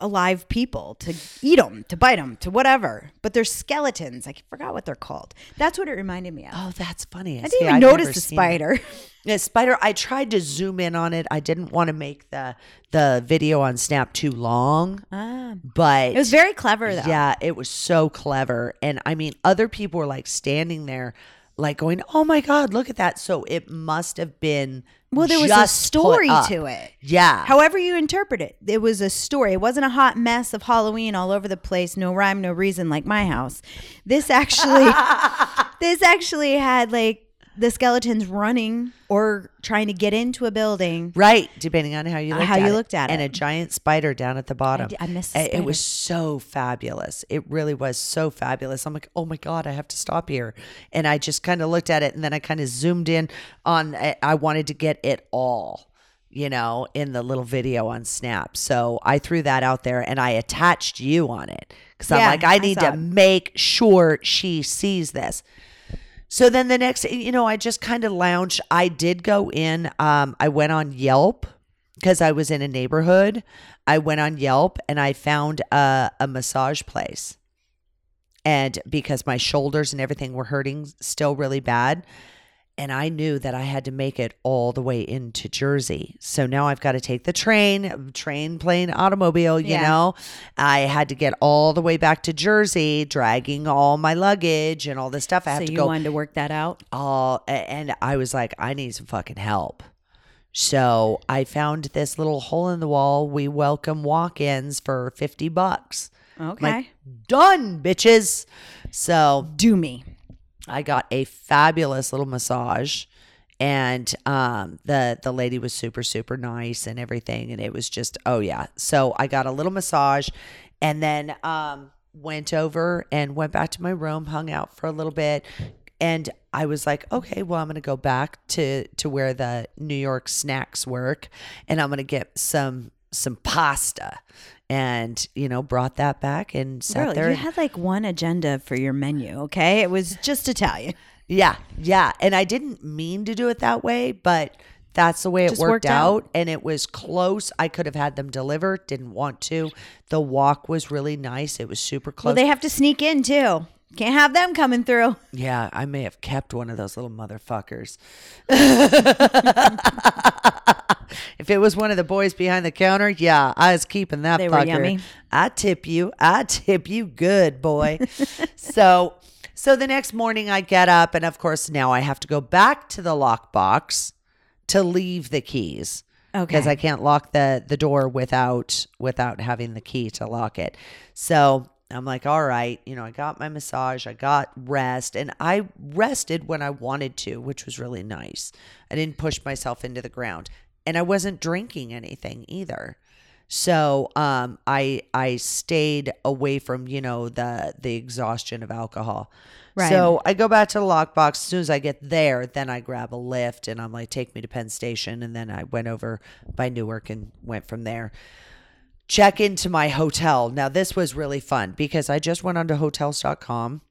alive people to eat them, to bite them, to whatever. But they're skeletons. I forgot what they're called. That's what it reminded me of. oh that's funny I didn't even notice the spider. the spider i tried to zoom in on it i didn't want to make the the video on snap too long Ah. but It was very clever, though. Yeah, it was so clever. And I mean, other people were like standing there, like going, oh my God, look at that. So it must have been Well, there was a story to it. Yeah. However you interpret it, it was a story. It wasn't a hot mess of Halloween all over the place, no rhyme, no reason like my house. This actually this actually had like the skeletons running or trying to get into a building. Right, depending on how you Uh, looked how at you it. looked at and it. a giant spider down at the bottom. d- I missed It- It was so fabulous. It really was so fabulous. I'm like, oh my god, I have to stop here. And I just kind of looked at it, and then I kind of zoomed in on. I- I wanted to get it all, you know, in the little video on Snap. So I threw that out there, and I attached you on it because I'm like, I I need saw to it. make sure she sees this. So then the next, you know, I just kind of lounged. I did go in. Um, I went on Yelp because I was in a neighborhood. I went on Yelp and I found a, a massage place. And because my shoulders and everything were hurting still really bad. And I knew that I had to make it all the way into Jersey. So now I've got to take the train, train, plane, automobile, you Yeah. know. I had to get all the way back to Jersey, dragging all my luggage and all this stuff. I have So to you go wanted to work that out? all and I was like, I need some fucking help. So I found this little hole in the wall. We welcome walk-ins for fifty bucks. Okay. Like done, bitches. So Do me. I got a fabulous little massage. And um, the the lady was super super nice and everything, and it was just oh yeah. So I got a little massage, and then um, went over and went back to my room, hung out for a little bit, and I was like, okay, well I'm gonna go back to to where the New York snacks work, and I'm gonna get some some pasta, and you know brought that back and sat Girl, there. you had like one agenda for your menu, okay? It was just Italian. Yeah, yeah. And I didn't mean to do it that way, but that's the way it worked, worked out. out. And it was close. I could have had them delivered, didn't want to. The walk was really nice. It was super close. Well, they have to sneak in too. Can't have them coming through. yeah, I may have kept one of those little motherfuckers. if it was one of the boys behind the counter, yeah, I was keeping that They were fucker. yummy. I tip you. I tip you good, boy. so so the next morning I get up and of course now I have to go back to the lockbox to leave the keys. Okay. Because I can't lock the the door without without having the key to lock it. So I'm like, all right, you know, I got my massage, I got rest, and I rested when I wanted to, which was really nice. I didn't push myself into the ground. And I wasn't drinking anything either. So um, I I stayed away from you know the the exhaustion of alcohol. Right. So I go back to the lockbox. As soon as I get there, then I grab a Lyft and I'm like, take me to Penn Station, and then I went over by Newark and went from there. Check into my hotel. Now this was really fun because I just went onto Hotels.com.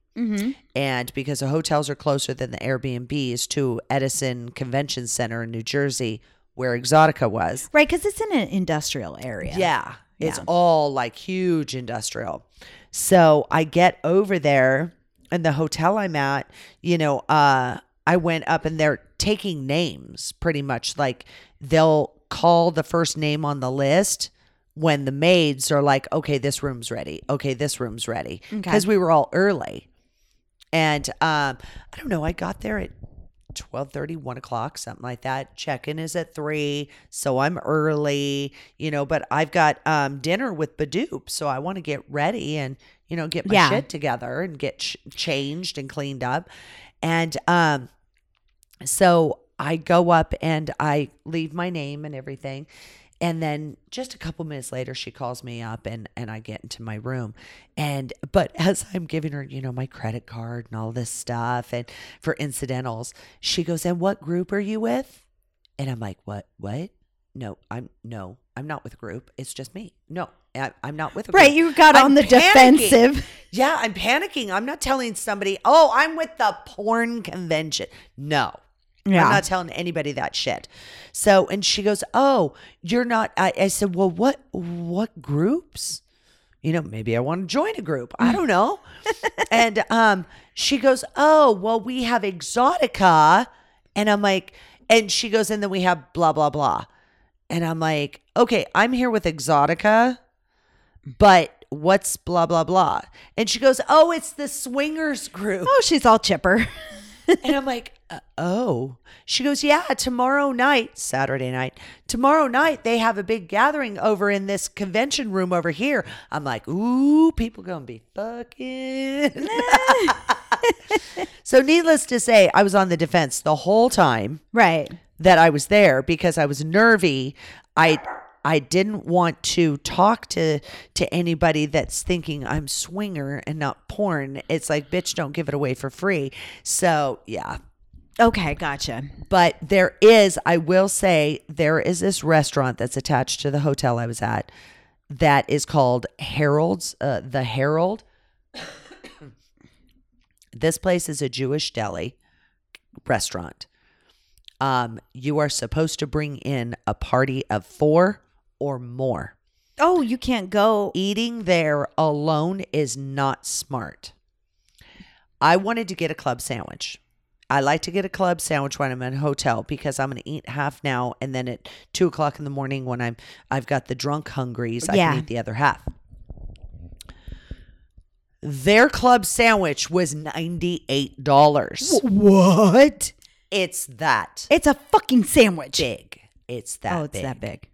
And because the hotels are closer than the Airbnbs to Edison Convention Center in New Jersey, where Exxxotica was, Right, because it's in an industrial area. yeah. It's Yeah. all like huge industrial. So I get over there and the hotel I'm at, you know, uh I went up and they're taking names pretty much like they'll call the first name on the list when the maids are like, "Okay, this room's ready. Okay, this room's ready." Cuz we were all early. And um I don't know, I got there at 12 1 o'clock something like that check-in is at 3 so i'm early you know but i've got um dinner with badoop so i want to get ready and you know get my Yeah. shit together and get ch- changed and cleaned up and um so i go up and i leave my name and everything and then just a couple minutes later she calls me up and and I get into my room. And but as I'm giving her you know my credit card and all this stuff and for incidentals she goes and what group are you with? And I'm like what what? No I'm no I'm not with a group. It's just me. No I, I'm not with a group. Right, you got I'm on the panicking. defensive. yeah I'm panicking. I'm not telling somebody oh I'm with the porn convention. No Yeah. I'm not telling anybody that shit. So, and she goes, "Oh, you're not." I, I said, "Well, what what groups? You know, maybe I want to join a group. I don't know." and um, she goes, "Oh, well, we have Exxxotica," and I'm like, and she goes, and then we have blah blah blah, and I'm like, okay, I'm here with Exxxotica, but what's blah blah blah? And she goes, "Oh, it's the swingers group." Oh, she's all chipper. and I'm like, uh, oh. She goes, yeah, tomorrow night, Saturday night, tomorrow night, they have a big gathering over in this convention room over here. I'm like, ooh, people gonna be fucking. so, needless to say, I was on the defense the whole time Right. that I was there because I was nervy. I I didn't want to talk to to anybody that's thinking I'm swinger and not porn. It's like, bitch, don't give it away for free. So yeah. Okay, gotcha. But there is, I will say, there is this restaurant that's attached to the hotel I was at that is called Harold's, uh, the Herald. this place is a Jewish deli restaurant. Um, you are supposed to bring in a party of four or more. Oh, you can't go. Eating there alone is not smart. I wanted to get a club sandwich. I like to get a club sandwich when I'm in a hotel because I'm going to eat half now, and then at two o'clock in the morning when I'm I've got the drunk hungries, I Yeah. can eat the other half. Their club sandwich was ninety eight dollars. What? It's that It's a fucking sandwich. big. It's that. oh, it's big. that big.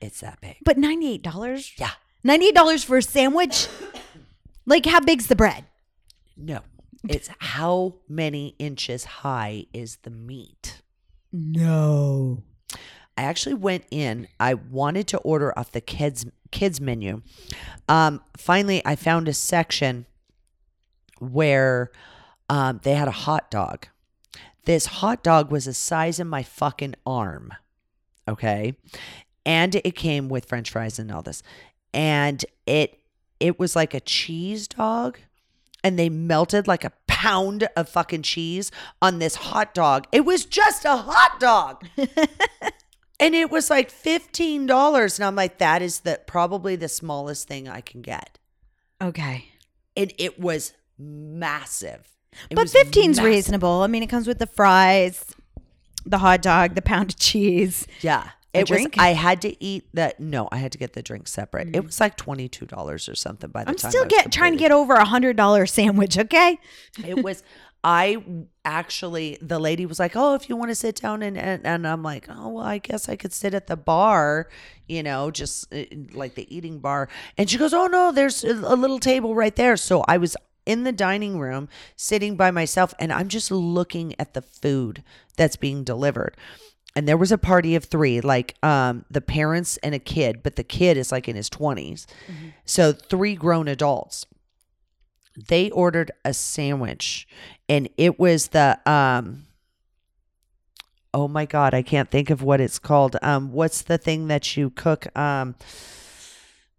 It's that big. But ninety-eight dollars. Yeah. Ninety-eight dollars for a sandwich. like, how big's the bread? No. It's how many inches high is the meat? No. I actually went in. I wanted to order off the kids kids menu. Um, finally, I found a section where um, they had a hot dog. This hot dog was the size of my fucking arm. Okay, and it came with French fries and all this, and it it was like a cheese dog. And they melted like a pound of fucking cheese on this hot dog. It was just a hot dog. And it was like fifteen dollars, and I'm like, that is the probably the smallest thing I can get. Okay. And it was massive. It but was 15's massive. reasonable. I mean, it comes with the fries, the hot dog, the pound of cheese. Yeah, A it was. drink? I had to eat that. No, I had to get the drink separate. It was like twenty two dollars or something. By the time. I'm time still I was get trying to get over a hundred dollar sandwich. Okay. it was i actually the lady was like oh if you want to sit down and, and and i'm like oh well i guess i could sit at the bar you know just uh, like the eating bar and she goes oh no there's a little table right there so i was in the dining room sitting by myself and i'm just looking at the food that's being delivered and there was a party of three like um the parents and a kid but the kid is like in his 20s so three grown adults. They ordered a sandwich and it was the um oh my god i can't think of what it's called. Um what's the thing that you cook? Um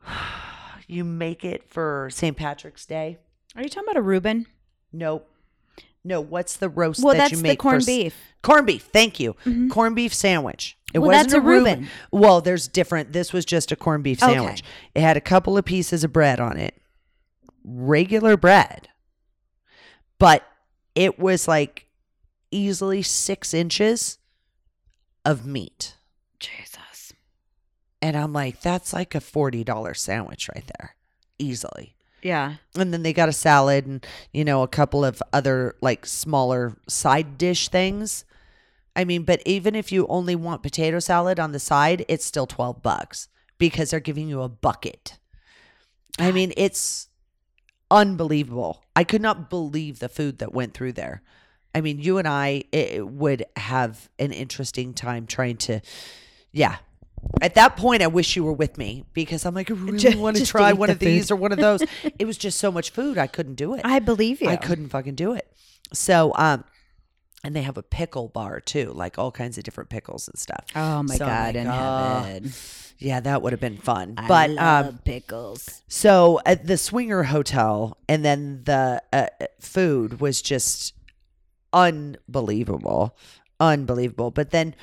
you make it for st patrick's day. Are you talking about a Reuben? nope no what's the roast Well, that that's you the make corned for beef. corned beef thank you mm-hmm. corned beef sandwich it Well, wasn't that's a Reuben. Reuben. well there's different this was just a corned beef Okay. sandwich it had a couple of pieces of bread on it regular bread but it was like easily six inches of meat. Jesus. And I'm like, that's like a $40 sandwich right there, easily. Yeah. And then they got a salad and, you know, a couple of other like smaller side dish things. I mean, but even if you only want potato salad on the side, it's still 12 bucks because they're giving you a bucket. I mean, it's unbelievable. I could not believe the food that went through there. I mean, you and I it, would have an interesting time trying to, yeah. At that point, I wish you were with me because I'm like, I really Just- want to try one of these or one of those. it was just so much food, I couldn't do it. I believe you. I couldn't fucking do it. So, um, and they have a pickle bar too, like all kinds of different pickles and stuff. Oh my So God, in "Oh, heaven. Yeah, that would have been fun. but um, pickles. so at the Swinger Hotel, and then the uh, food was just unbelievable, unbelievable. But then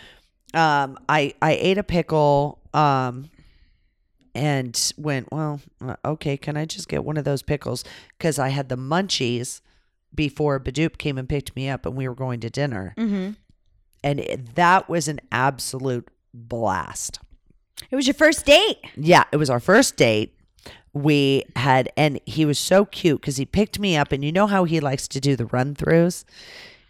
um, I I ate a pickle um, and went, well, uh, okay, can I just get one of those pickles? Because I had the munchies before Badoop came and picked me up, and we were going to dinner, Mm-hmm. and it, that was an absolute blast. It was your first date. Yeah, it was our first date. We had, and he was so cute because he picked me up, and you know how he likes to do the run throughs.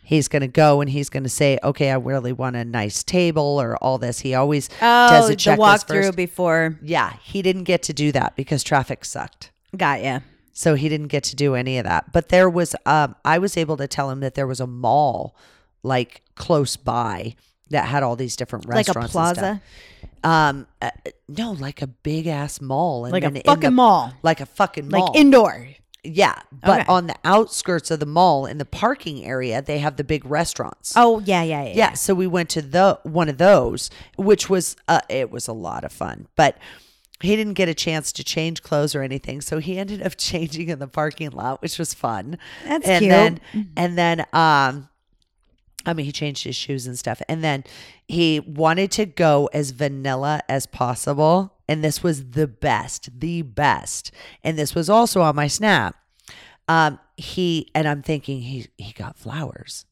He's going to go and he's going to say, "Okay, I really want a nice table or all this." He always Oh, does a the walkthrough first. before. Yeah, he didn't get to do that because traffic sucked. Got ya. So he didn't get to do any of that. But there was, um, I was able to tell him that there was a mall like close by that had all these different restaurants. Like a restaurants. and stuff. plaza? Um, uh, no, like a big ass mall, and Like a fucking the- mall. like a fucking mall, Like indoor. Yeah. But Okay. on the outskirts of the mall, in the parking area, they have the big restaurants. Oh yeah, yeah, yeah. Yeah, so we went to the one of those, which was uh, it was a lot of fun, but he didn't get a chance to change clothes or anything, so he ended up changing in the parking lot, which was fun. That's and cute. Then, and then, um, I mean, he changed his shoes and stuff, and then he wanted to go as vanilla as possible, and this was the best, the best, and this was also on my snap. Um, he and I'm thinking he he got flowers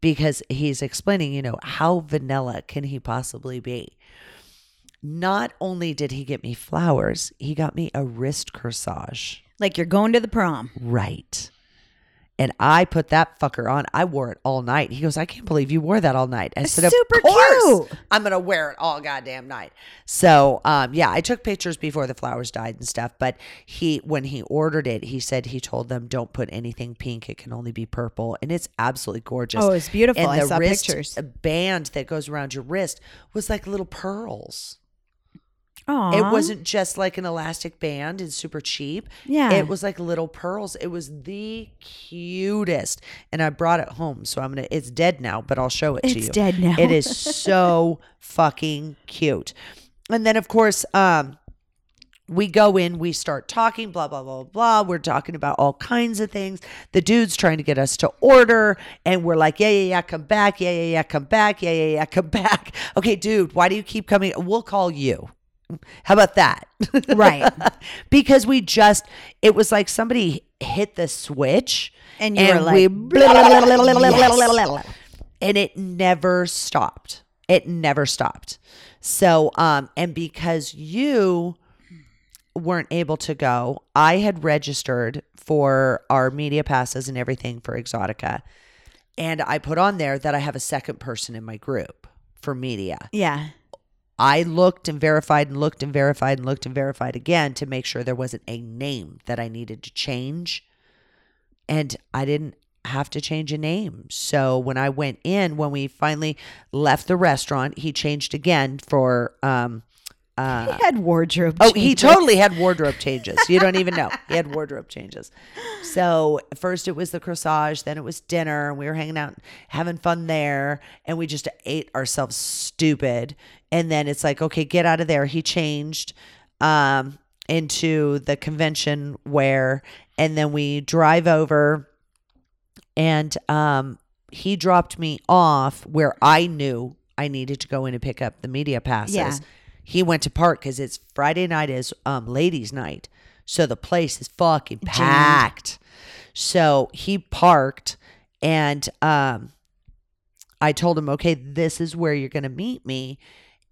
because he's explaining, you know, how vanilla can he possibly be? Not only did he get me flowers, he got me a wrist corsage. Like you're going to the prom. Right. And I put that fucker on. I wore it all night. He goes, I can't believe you wore that all night. I said, super of course, cute. I'm gonna wear it all goddamn night. So, um, yeah, I took pictures before the flowers died and stuff. But he, when he ordered it, he said he told them, "Don't put anything pink. It can only be purple." And it's absolutely gorgeous. Oh, it's beautiful. And I the saw wrist pictures. band that goes around your wrist was like little pearls. Oh, It wasn't just like an elastic band and super cheap. Yeah. It was like little pearls. It was the cutest. And I brought it home. So I'm going to, it's dead now, but I'll show it to you. It's dead now. It is so fucking cute. And then, of course, um, we go in, we start talking, blah, blah, blah, blah. We're talking about all kinds of things. The dude's trying to get us to order, and we're like, yeah, yeah, yeah, come back. Yeah, yeah, yeah, come back. Yeah, yeah, yeah, come back. Okay, dude, why do you keep coming? We'll call you. How about that? Right. because we just, it was like somebody hit the switch and you and were like, we, and it never stopped. It never stopped. So, um, and because you weren't able to go, I had registered for our media passes and everything for Exxxotica. And I put on there that I have a second person in my group for media. Yeah. I looked and verified and looked and verified and looked and verified again to make sure there wasn't a name that I needed to change. And I didn't have to change a name. So when I went in, when we finally left the restaurant, he changed again for um uh He had wardrobe. Oh, he totally had wardrobe changes. You don't even know. He had wardrobe changes. So first it was the corsage, then it was dinner, and we were hanging out, having fun there, and we just ate ourselves stupid. And then it's like, okay, get out of there. He changed um, into the convention wear, and then we drive over, and um, he dropped me off where I knew I needed to go in and pick up the media passes. Yeah. He went to park because it's Friday night is um, ladies' night, so the place is fucking packed. So he parked, and um, I told him, okay, this is where you're going to meet me.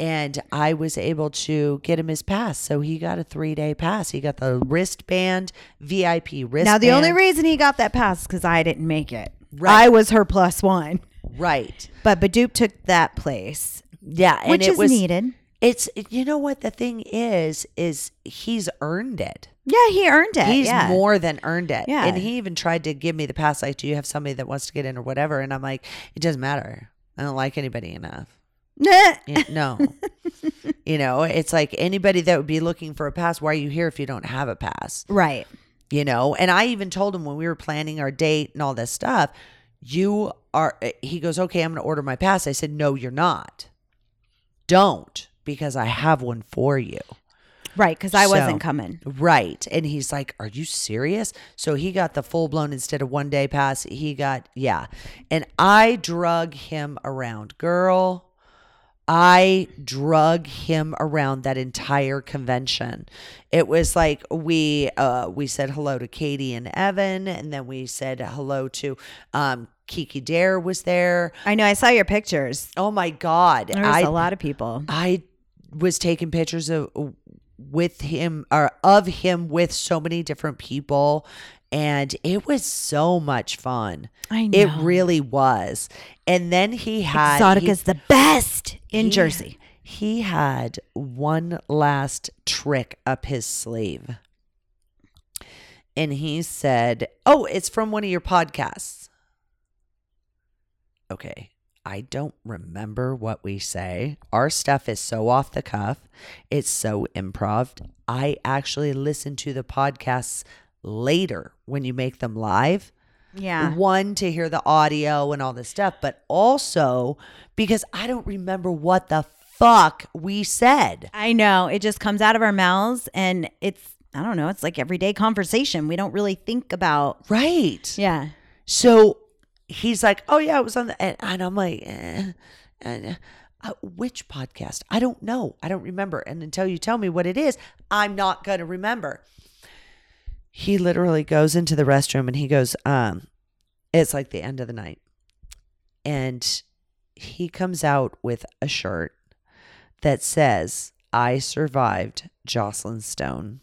And I was able to get him his pass. So he got a three day pass. He got the wristband, VIP wristband. Now the only reason he got that pass is because I didn't make it. Right. I was her plus one, Right. but Badoop took that place, Yeah. And which is was, needed. It's, you know what the thing is, is he's earned it. Yeah, he earned it. He's yeah. more than earned it. Yeah. And he even tried to give me the pass, like, do you have somebody that wants to get in or whatever? And I'm like, it doesn't matter. I don't like anybody enough. No. you know, it's like anybody that would be looking for a pass, why are you here if you don't have a pass? Right. You know, and I even told him when we were planning our date and all this stuff, you are, eh, he goes, okay, I'm going to order my pass. I said, no, you're not. Don't, because I have one for you. Right, because I So- wasn't coming. Right. And he's like, Are you serious? So he got the full blown instead of one day pass. He got, yeah. And I drug him around. Girl, I drug him around that entire convention. It was like we uh we said hello to Katie and Evan, and then we said hello to um Kiki Daire was there. I know. I saw your pictures. Oh my God. There was I a lot of people. I was taking pictures of with him or of him with so many different people And it was so much fun. I know. It really was. And then he had Exxxotica's the best in he- Jersey. He had one last trick up his sleeve. And he said, Oh, it's from one of your podcasts. Okay. I don't remember what we say. Our stuff is so off the cuff. It's so improv. I actually listen to the podcasts later when you make them live Yeah. one to hear the audio and all this stuff, but also because I don't remember what the fuck we said. I know. It just comes out of our mouths and it's I don't know, it's like everyday conversation. We don't really think about Right. Yeah. So he's like, "Oh yeah, it was on the," and, and I'm like, eh, and, uh, "Which podcast? I don't know. I don't remember." And until you tell me what it is, I'm not gonna remember. He literally goes into the restroom and he goes, "Um, it's like the end of the night," and he comes out with a shirt that says, "I survived Joclyn Stone,"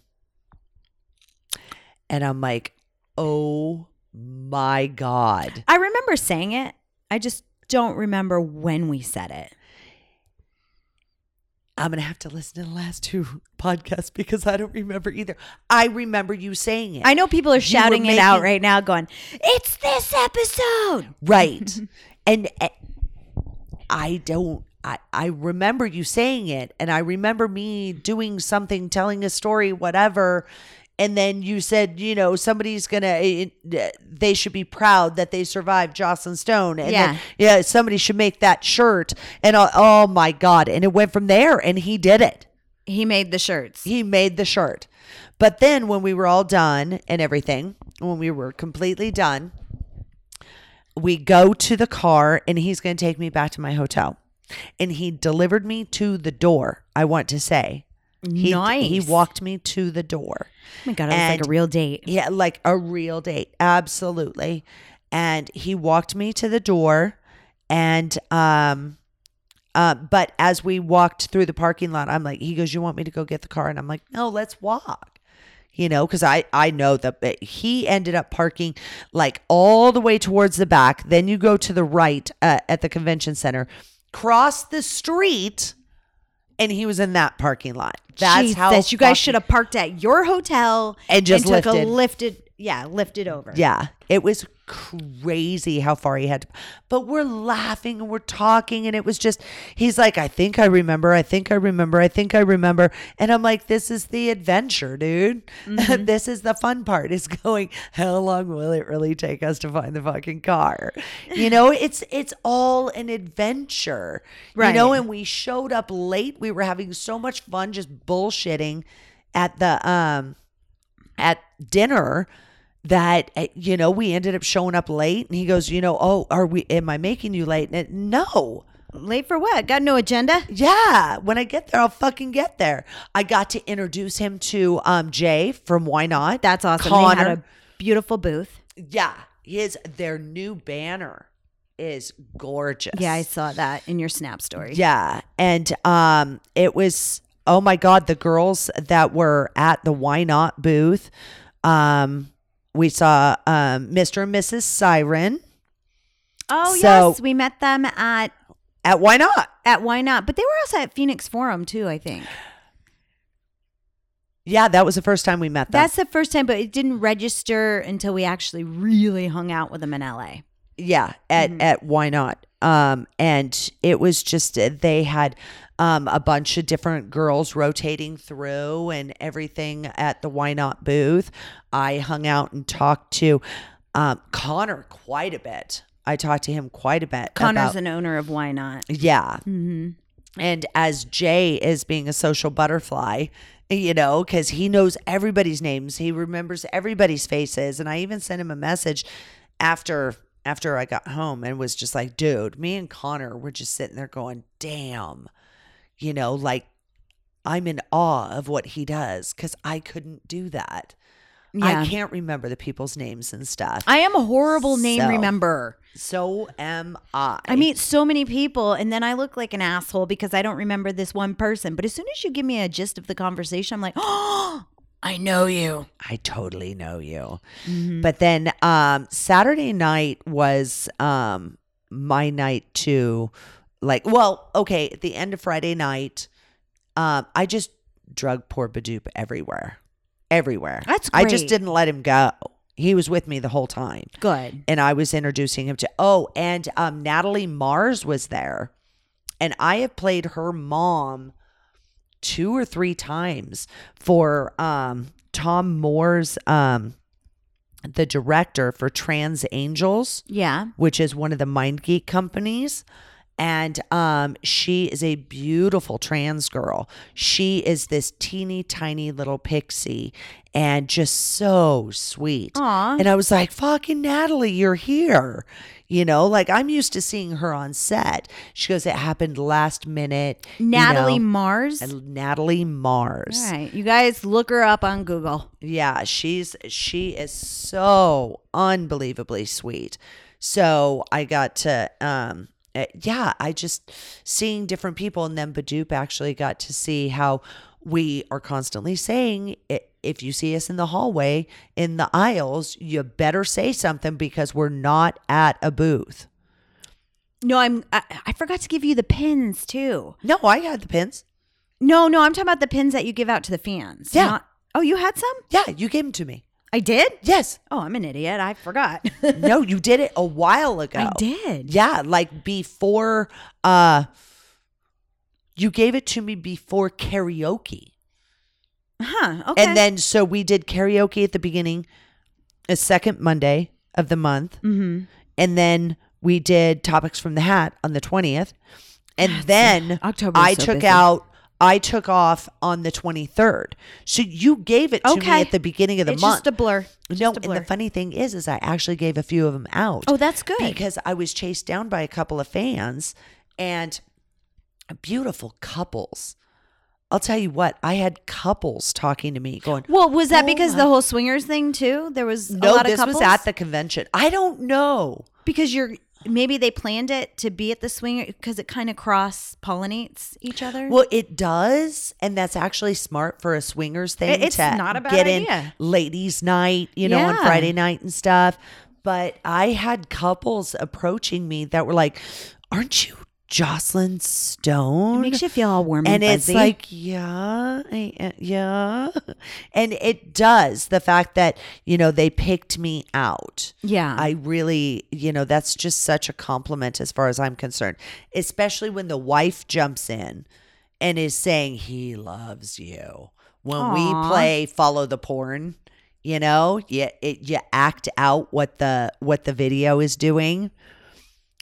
and I'm like, "Oh." My God. I remember saying it. I just don't remember when we said it. I'm going to have to listen to the last two podcasts because I don't remember either. I remember you saying it. I know people are shouting it out right now, going, It's this episode. Right. and uh, I don't. I, I remember you saying it, and I remember me doing something, telling a story, whatever. And then you said, you know, somebody's gonna, eh, eh, eh, they should be proud that they survived Joclyn Stone. And Yeah. then, yeah, somebody should make that shirt. And uh, oh my God. And it went from there, and he did it. He made the shirts. He made the shirt. But then when we were all done and everything, when we were completely done, we go to the car and he's going to take me back to my hotel. And he delivered me to the door, I want to say. He, Nice. He walked me to the door. Oh my God, it was like a real date. Yeah, like a real date. Absolutely. And he walked me to the door and um uh, but as we walked through the parking lot, I'm like, he goes, "You want me to go get the car?" And I'm like, "No, let's walk." You know, because I I know that he ended up parking like all the way towards the back. Then you go to the right uh, at the convention center, cross the street, and he was in that parking lot. That's how Jesus, you guys should have parked at your hotel And just took a lifted. Yeah, lifted over. Yeah, it was crazy how far he had to. But we're laughing and we're talking, and it was just, he's like, I think I remember, I think I remember, I think I remember. And I'm like, this is the adventure, dude. this is the fun part is going, how long will it really take us to find the fucking car? You know, it's, it's all an adventure. right. You know, and we showed up late. We were having so much fun just bullshitting at the, um, at dinner that uh, you know we ended up showing up late and he goes you know oh are we am i making you late and it, no Late for what? Got no agenda? yeah when i get there i'll fucking get there i got to introduce him to um jay from why not That's awesome. Connor. They had a beautiful booth. yeah his their new banner is gorgeous Yeah, I saw that in your Snap story. Yeah. And um it was oh my god, the girls that were at the Why Not booth. Um we saw um Mr. and Mrs. Siren Oh So- yes, we met them at at Why Not. at Why Not, but they were also at Phoenix Forum too. I think Yeah, that was the first time we met them. that's the first time, but it didn't register until we actually really hung out with them in LA. yeah, at at Why Not. Um and it was just uh, they had um a bunch of different girls rotating through and everything at the Why Not booth. I hung out and talked to um Connor quite a bit. I talked to him quite a bit. Connor's about- an owner of Why Not. Yeah. And as Jay is being a social butterfly, you know, because he knows everybody's names, he remembers everybody's faces. And I even sent him a message after after I got home and was just like, dude, me and Connor were just sitting there going, damn, you know, like I'm in awe of what he does because I couldn't do that. Yeah. I can't remember the people's names and stuff. I am a horrible name So- remember. so am I. I meet so many people and then I look like an asshole because I don't remember this one person. But as soon as you give me a gist of the conversation, I'm like, oh, I know you. I totally know you. But then um Saturday night was um my night too. Like, well, okay, at the end of Friday night, um, I just drug poor Badoop everywhere. Everywhere. That's I just great. didn't let him go. He was with me the whole time. Good. And I was introducing him to oh, and um Natalie Mars was there. And I have played her mom two or three times for um Tom Moore's um the director for Trans Angels, Yeah. which is one of the Mind Geek companies. And um, she is a beautiful trans girl. She is this teeny tiny little pixie and just so sweet. Aw. And I was like, fucking Natalie, you're here. You know, like I'm used to seeing her on set. She goes, it happened last minute. you Natalie know. Mars. And Natalie Mars. All right. You guys look her up on Google. Yeah, she's she is so unbelievably sweet. So I got to um Eh, yeah, I just seeing different people and then Badoop actually got to see how we are constantly saying if you see us in the hallway in the aisles, you better say something because we're not at a booth. No, I'm. I, I forgot to give you the pins too. No, I had the pins. No, no, I'm talking about the pins that you give out to the fans. Yeah. Not- oh, you had some? Yeah, you gave them to me. I did. Yes. Oh, I'm an idiot. I forgot. No, you did it a while ago. I did. Yeah, like before uh you gave it to me before karaoke. Huh. Okay. And then so we did karaoke at the beginning, a second Monday of the month. Mm-hmm. And then we did topics from the hat on the 20th. And then October I so took busy. out I took off on the 23rd. So you gave it to Okay. me at the beginning of the it's month. just a blur. No, a and the funny thing is, is I actually gave a few of them out. Oh, that's good. Because I was chased down by a couple of fans and beautiful couples. I'll tell you what, I had couples talking to me going, well, was that Oh because my- the whole swingers thing too? There was a no, lot of this couples was at the convention. I don't know. because you're maybe they planned it to be at the swinger because it kind of cross pollinates each other. Well, it does, and that's actually smart for a swingers thing. It- it's to not a bad get idea. in ladies' night, you know, on Friday night and stuff. But I had couples approaching me that were like, "Aren't you Joclyn it Stone?" makes you feel all warm and, and it's like yeah I, uh, yeah and it does the fact that you know they picked me out Yeah. i really you know that's just such a compliment as far as i'm concerned especially when the wife jumps in and is saying he loves you when Aw. we play follow the porn you know you, it, you act out what the what the video is doing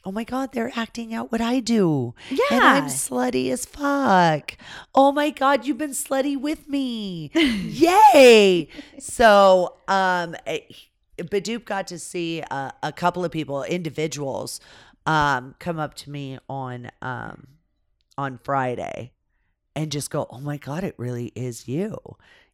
oh my god they're acting out what i do Yeah. and i'm slutty as fuck. Oh my god you've been slutty with me. Yay! So um eh, Badoop got to see a, a couple of people individuals um come up to me on um on friday and just go oh my god it really is you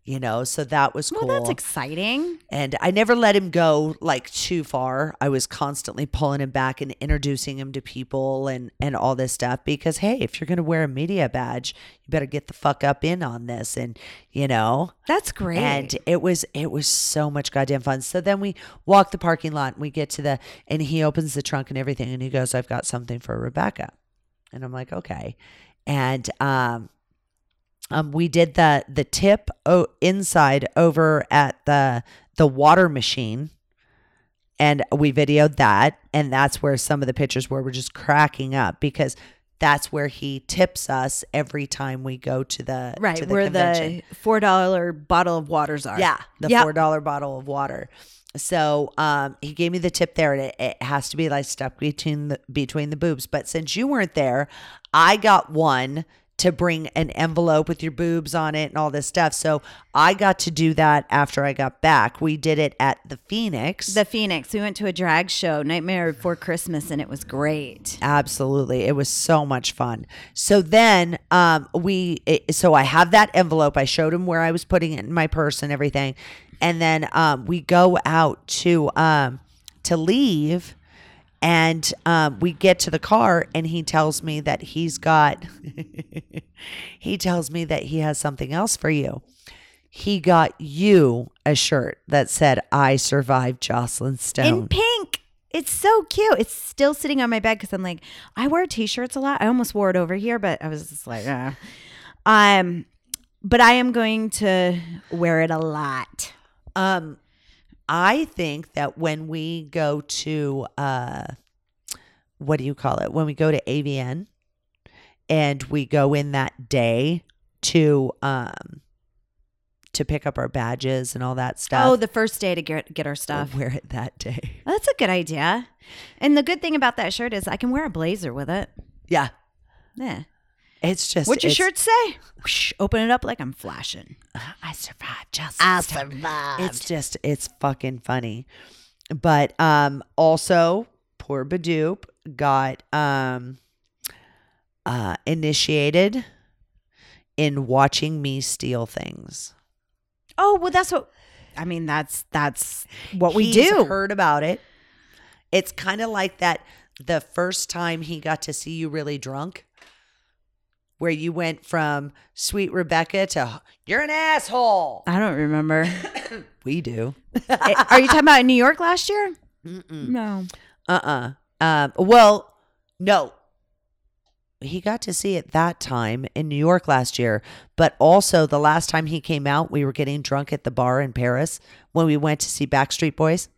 you know so that was well, cool that's exciting. and I never let him go like too far. I was constantly pulling him back and introducing him to people and and all this stuff because hey, if you're going to wear a media badge, you better get the fuck up in on this and you know. That's great. And it was it was so much goddamn fun. So then we walk the parking lot and we get to the and he opens the trunk and everything and he goes, "I've got something for Rebecca." And I'm like, "Okay." And um um, we did the the tip o- inside over at the the water machine, and we videoed that, and that's where some of the pictures were. We're just cracking up because that's where he tips us every time we go to the right to the where convention. the four dollar bottle of waters are. Yeah, the Yep. four dollar bottle of water. So um, he gave me the tip there, and it, it has to be like stuck between the between the boobs. But since you weren't there, I got one to bring an envelope with your boobs on it and all this stuff. So I got to do that after I got back. We did it at the Phoenix. The Phoenix. We went to a drag show, Nightmare Before Christmas, and it was great. Absolutely. It was so much fun. So then um we it, so I have that envelope. I showed him where I was putting it in my purse and everything. And then um we go out to um to leave and um we get to the car and he tells me that he's got he tells me that he has something else for you. he got you a shirt that said "I survived Joclyn Stone." in pink. It's so cute. It's still sitting on my bed because I'm like, I wear t-shirts a lot. I almost wore it over here, but I was just like, uh. um, but I am going to wear it a lot. Um, I think that when we go to uh, what do you call it? When we go to AVN and we go in that day to um to pick up our badges and all that stuff. Oh, the first day to get get our stuff. wear it that day. That's a good idea. And the good thing about that shirt is I can wear a blazer with it. Yeah, Yeah. It's just What's your it's- shirt say? Whoosh, open it up like I'm flashing. I survived. Just I survived. It's just it's fucking funny. But um also poor Badoop got um uh initiated in watching me steal things. Oh, well that's what I mean that's that's what we He's do. heard about it. It's kind of like that the first time he got to see you really drunk where you went from sweet Rebecca to you're an asshole. I don't remember. We do. Eh, Are you talking about New York last year? No. Uh-uh. Um, well, no. He got to see it that time in New York last year, but also the last time he came out, we were getting drunk at the bar in Paris when we went to see Backstreet Boys.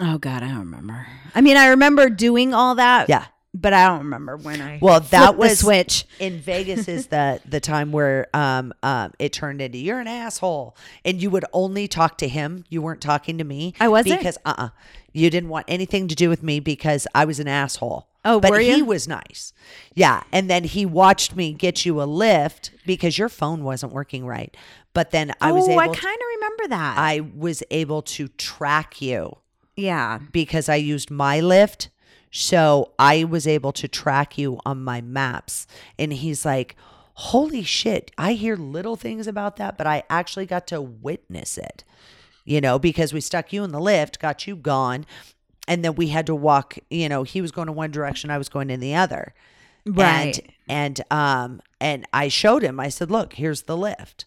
Oh God, I don't remember. I mean, I remember doing all that. Yeah. But I don't remember when I. Well, that was switch. in Vegas is the the time where um um it turned into you're an asshole and you would only talk to him. You weren't talking to me. I wasn't? because uh uh you didn't want anything to do with me because I was an asshole. Oh, but were he was nice. Yeah, and then he watched me get you a lift because your phone wasn't working right. But then I was oh, able. I kind of remember that. I was able to track you yeah. because I used my Lyft. So I was able to track you on my maps. And he's like, Holy shit, I hear little things about that, but I actually got to witness it, you know, because we stuck you in the Lyft, got you gone. And then we had to walk, you know, he was going in one direction, I was going in the other. Right. And, and um and I showed him. I said, "Look, here's the Lyft."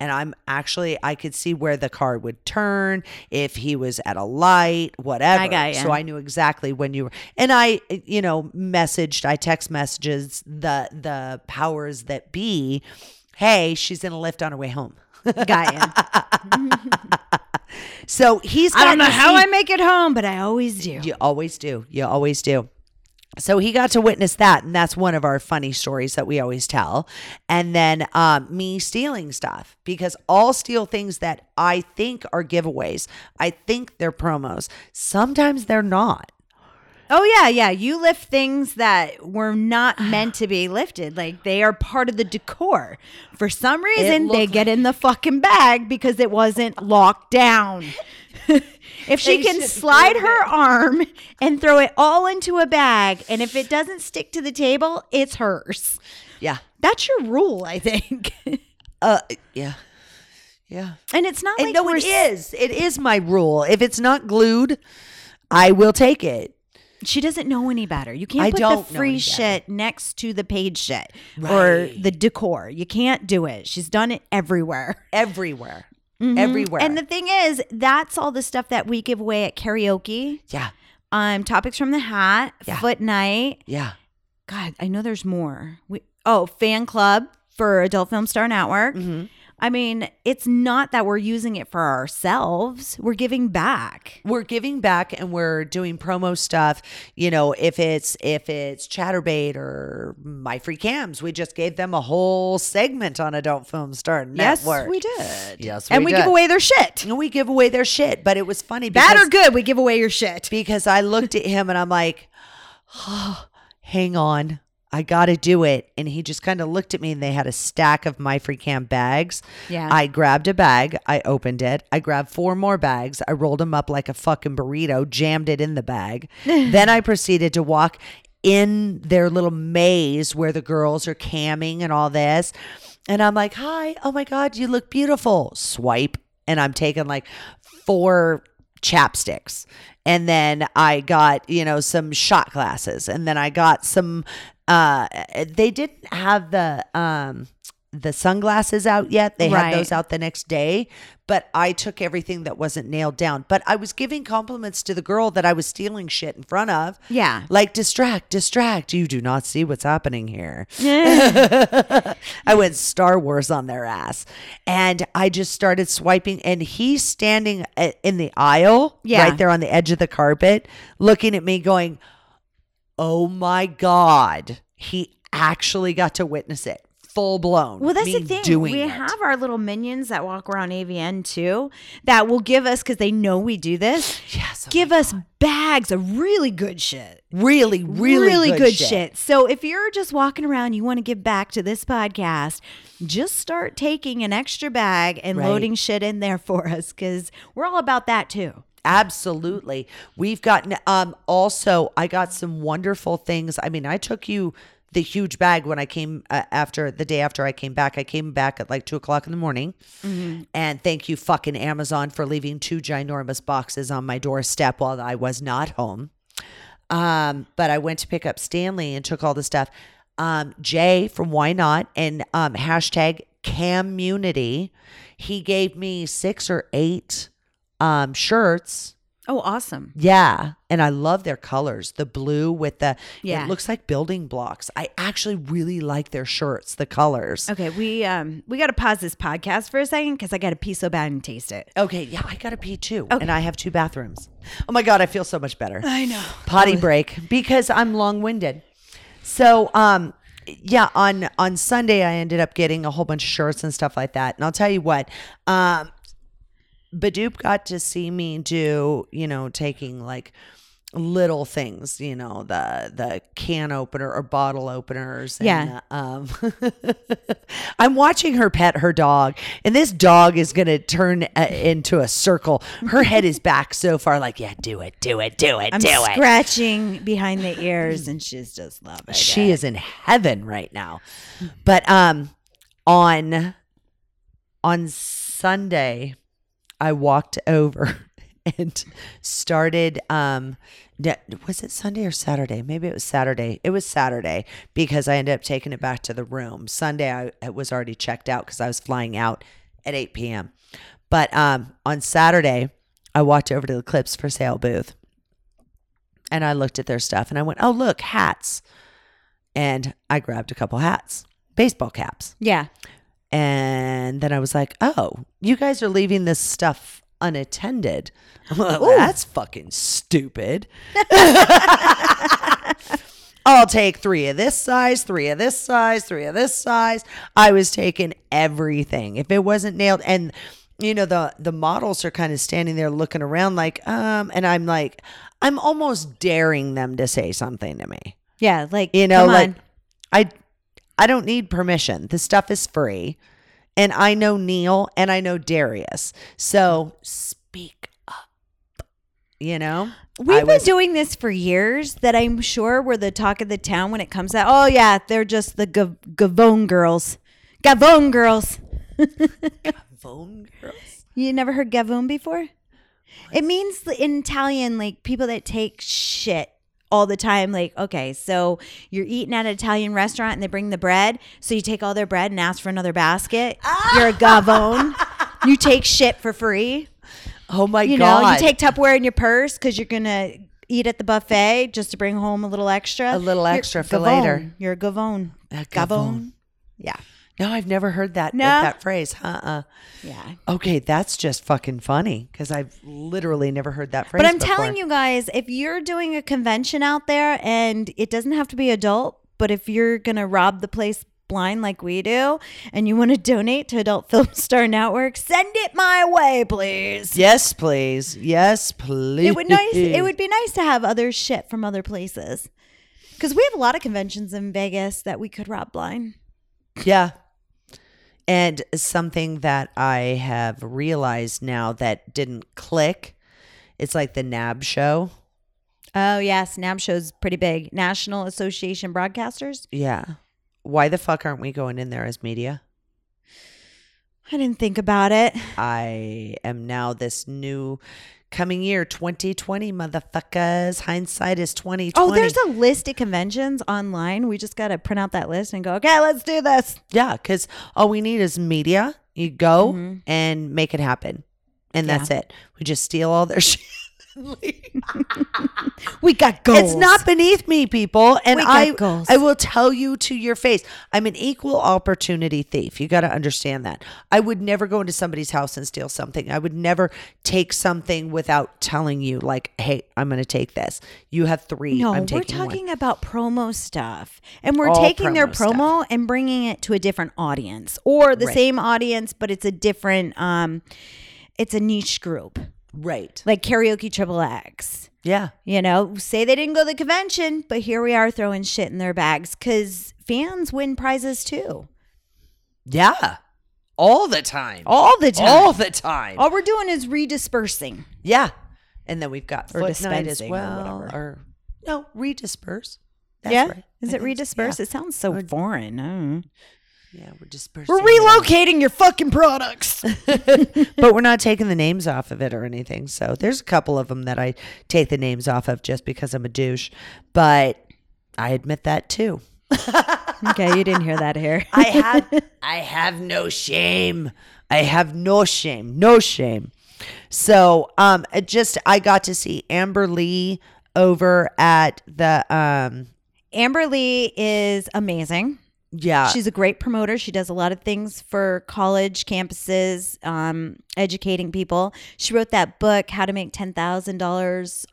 And I'm actually I could see where the car would turn if he was at a light, whatever. I got. So I knew exactly when you were. And I, you know, messaged, I text messages the the powers that be, "Hey, she's in a Lyft on her way home." Got you. So he's I don't know how see- I make it home, but I always do. You always do. You always do. So he got to witness that, and that's one of our funny stories that we always tell. And then um, me stealing stuff because I'll steal things that I think are giveaways. I think they're promos. Sometimes they're not. Oh yeah, yeah. You lift things that were not meant to be lifted. Like they are part of the decor. For some reason, they looked get in the fucking bag because it wasn't locked down. if she can slide her it. arm and throw it all into a bag, and if it doesn't stick to the table, it's hers. Yeah. That's your rule, I think. Uh. Yeah. Yeah. and it's not And like no, it is. It is my rule. If it's not glued, I will take it. She doesn't know any better. You can't I put don't the free shit next to the paid shit or the decor. You can't do it. She's done it everywhere. Everywhere. Mm-hmm. Everywhere. And the thing is, that's all the stuff that we give away at karaoke. yeah. Um, topics from the hat, Yeah. foot night. Yeah. God, I know there's more. We oh, fan club for Adult Film Star Network. Mm-hmm. I mean, it's not that we're using it for ourselves. We're giving back. we're giving back and we're doing promo stuff you know if it's if it's Chaturbate or MyFreeCams we just gave them a whole segment on adult film star network Yes, we did. Yes, and we we did. give away their shit. and we give away their shit but it was funny Bad or good, we give away your shit. because i looked at him and i'm like oh, hang on I got to do it. And he just kind of looked at me and they had a stack of my free cam bags. Yeah. I grabbed a bag. I opened it. I grabbed four more bags. I rolled them up like a fucking burrito, jammed it in the bag. then I proceeded to walk in their little maze where the girls are camming and all this. And I'm like, hi, oh my God, you look beautiful. Swipe. And I'm taking like four chapsticks. And then I got, you know, some shot glasses. And then I got some uh they didn't have the um the sunglasses out yet. They Right. had those out the next day, but I took everything that wasn't nailed down. But I was giving compliments to the girl that I was stealing shit in front of. Yeah. Like distract, distract. You do not see what's happening here. I went Star Wars on their ass. And I just started swiping and he's standing uh, in the aisle Yeah. right there on the edge of the carpet looking at me going, "Oh my god, he actually got to witness it." Full blown. Well, that's the thing. Doing we it. have our little minions that walk around AVN too that will give us because they know we do this. Yes, oh give us bags of really good shit. really, really, good, shit. So if you're just walking around, you want to give back to this podcast, just start taking an extra bag and Right. loading shit in there for us because we're all about that too. Absolutely. We've gotten um also I got some wonderful things. I mean, I took you the huge bag when I came uh, after the day after I came back. I came back at like two o'clock in the morning. And thank you, fucking Amazon, for leaving two ginormous boxes on my doorstep while I was not home. Um, but I went to pick up Stanley and took all the stuff. Um, Jay from YNOT and um, hashtag Community, he gave me six or eight um, shirts. Oh, awesome. Yeah, and I love their colors. The blue with the Yeah. it looks like building blocks. I actually really like their shirts, the colors. Okay, we um we got to pause this podcast for a second because I got to pee so bad and taste it. Okay, yeah, I got to pee too. Okay. And I have two bathrooms. Oh my god, I feel so much better. I know. Potty break because I'm long-winded. So, um yeah, on on Sunday I ended up getting a whole bunch of shirts and stuff like that. And I'll tell you what, um Badoop got to see me do, you know, taking like little things, you know, the the can opener or bottle openers. And, Yeah. Um, I'm watching her pet her dog, and this dog is gonna turn uh, into a circle. Her head is back so far, like, yeah, do it, do it, do it, I'm do it. scratching behind the ears and she's just loving it. She is in heaven right now. But um, on on Sunday, I walked over and started um was it Sunday or Saturday? Maybe it was Saturday. It was Saturday because I ended up taking it back to the room. Sunday I it was already checked out because I was flying out at 8 p.m. But um on Saturday I walked over to the Clips4Sale booth and I looked at their stuff and I went, "Oh, look, hats." And I grabbed a couple hats, baseball caps. Yeah. And then I was like, oh, you guys are leaving this stuff unattended. I'm like, Well, that's fucking stupid. I'll take three of this size, three of this size, three of this size. I was taking everything. If it wasn't nailed, and you know the the models are kind of standing there looking around like, um, and I'm like, I'm almost daring them to say something to me. Yeah. Like, You know, like. I I don't need permission. The stuff is free. And I know Neil and I know Darius. So speak up. You know? We've I been was- doing this for years that I'm sure we're the talk of the town when it comes out. Oh, yeah, they're just the Gav- Gavone girls. Gavone girls. phone girls. You never heard Gavone before? It means in Italian, like people that take shit all the time. Like, okay, so you're eating at an Italian restaurant and they bring the bread. So you take all their bread and ask for another basket. Ah. You're a Gavone. you take shit for free. Oh my You god. know, you take Tupperware in your purse because you're going to eat at the buffet just to bring home a little extra. A little You're extra for Gavone. later. You're a Gavone. A Gavone. Gavone. Yeah. No, I've never heard that No? that phrase. Uh-uh. Yeah. Okay, that's just fucking funny because I've literally never heard that phrase. But I'm before. telling you guys, if you're doing a convention out there and it doesn't have to be adult, but if you're going to rob the place blind like we do and you want to donate to Adult Film Star Network, send it my way, please. Yes, please. Yes, please. It would nice it would be nice to have other shit from other places. Cuz we have a lot of conventions in Vegas that we could rob blind. Yeah. And something that I have realized now that didn't click, it's like the NAB show. Oh, yes, NAB show's pretty big. National Association Broadcasters. Yeah. Why the fuck aren't we going in there as media? I didn't think about it. I am now this new coming year 2020 motherfuckers. Hindsight is 2020 Oh, there's a list of conventions online. We just got to print out that list and go, okay, let's do this. yeah because all we need is media. You go Mm-hmm. and make it happen. And that's it. We just steal all their shit We got goals. It's not beneath me, people. And I goals. I will tell you to your face, I'm an equal opportunity thief. You got to understand that. I would never go into somebody's house and steal something. I would never take something without telling you, like, hey, I'm going to take this. You have three. No, I'm we're taking one. talking about promo stuff. And we're All taking their promo stuff. and bringing it to a different audience or the Right. same audience, but it's a different um it's a niche group. Right. Like karaoke triple X. Yeah. You know, say they didn't go to the convention, but here we are throwing shit in their bags because fans win prizes too. Yeah. All the time. All the time. All the time. All we're doing is redispersing. Yeah. And then we've got Or foot night as dispensing or whatever. Or, no, redisperse. That's yeah. right. Is I it redisperse? yeah. It sounds so foreign. I don't know. Yeah, we're dispersing. We're it all. relocating your fucking products. but we're not taking the names off of it or anything. So there's a couple of them that I take the names off of just because I'm a douche. But I admit that too. okay, you didn't hear that here. I have I have no shame. I have no shame. No shame. So um it just I got to see Amber Lee over at the um Amber Lee is amazing. Yeah She's a great promoter. She does a lot of things for college campuses, um, educating people. She wrote that book, How to Make Ten Thousand Dollars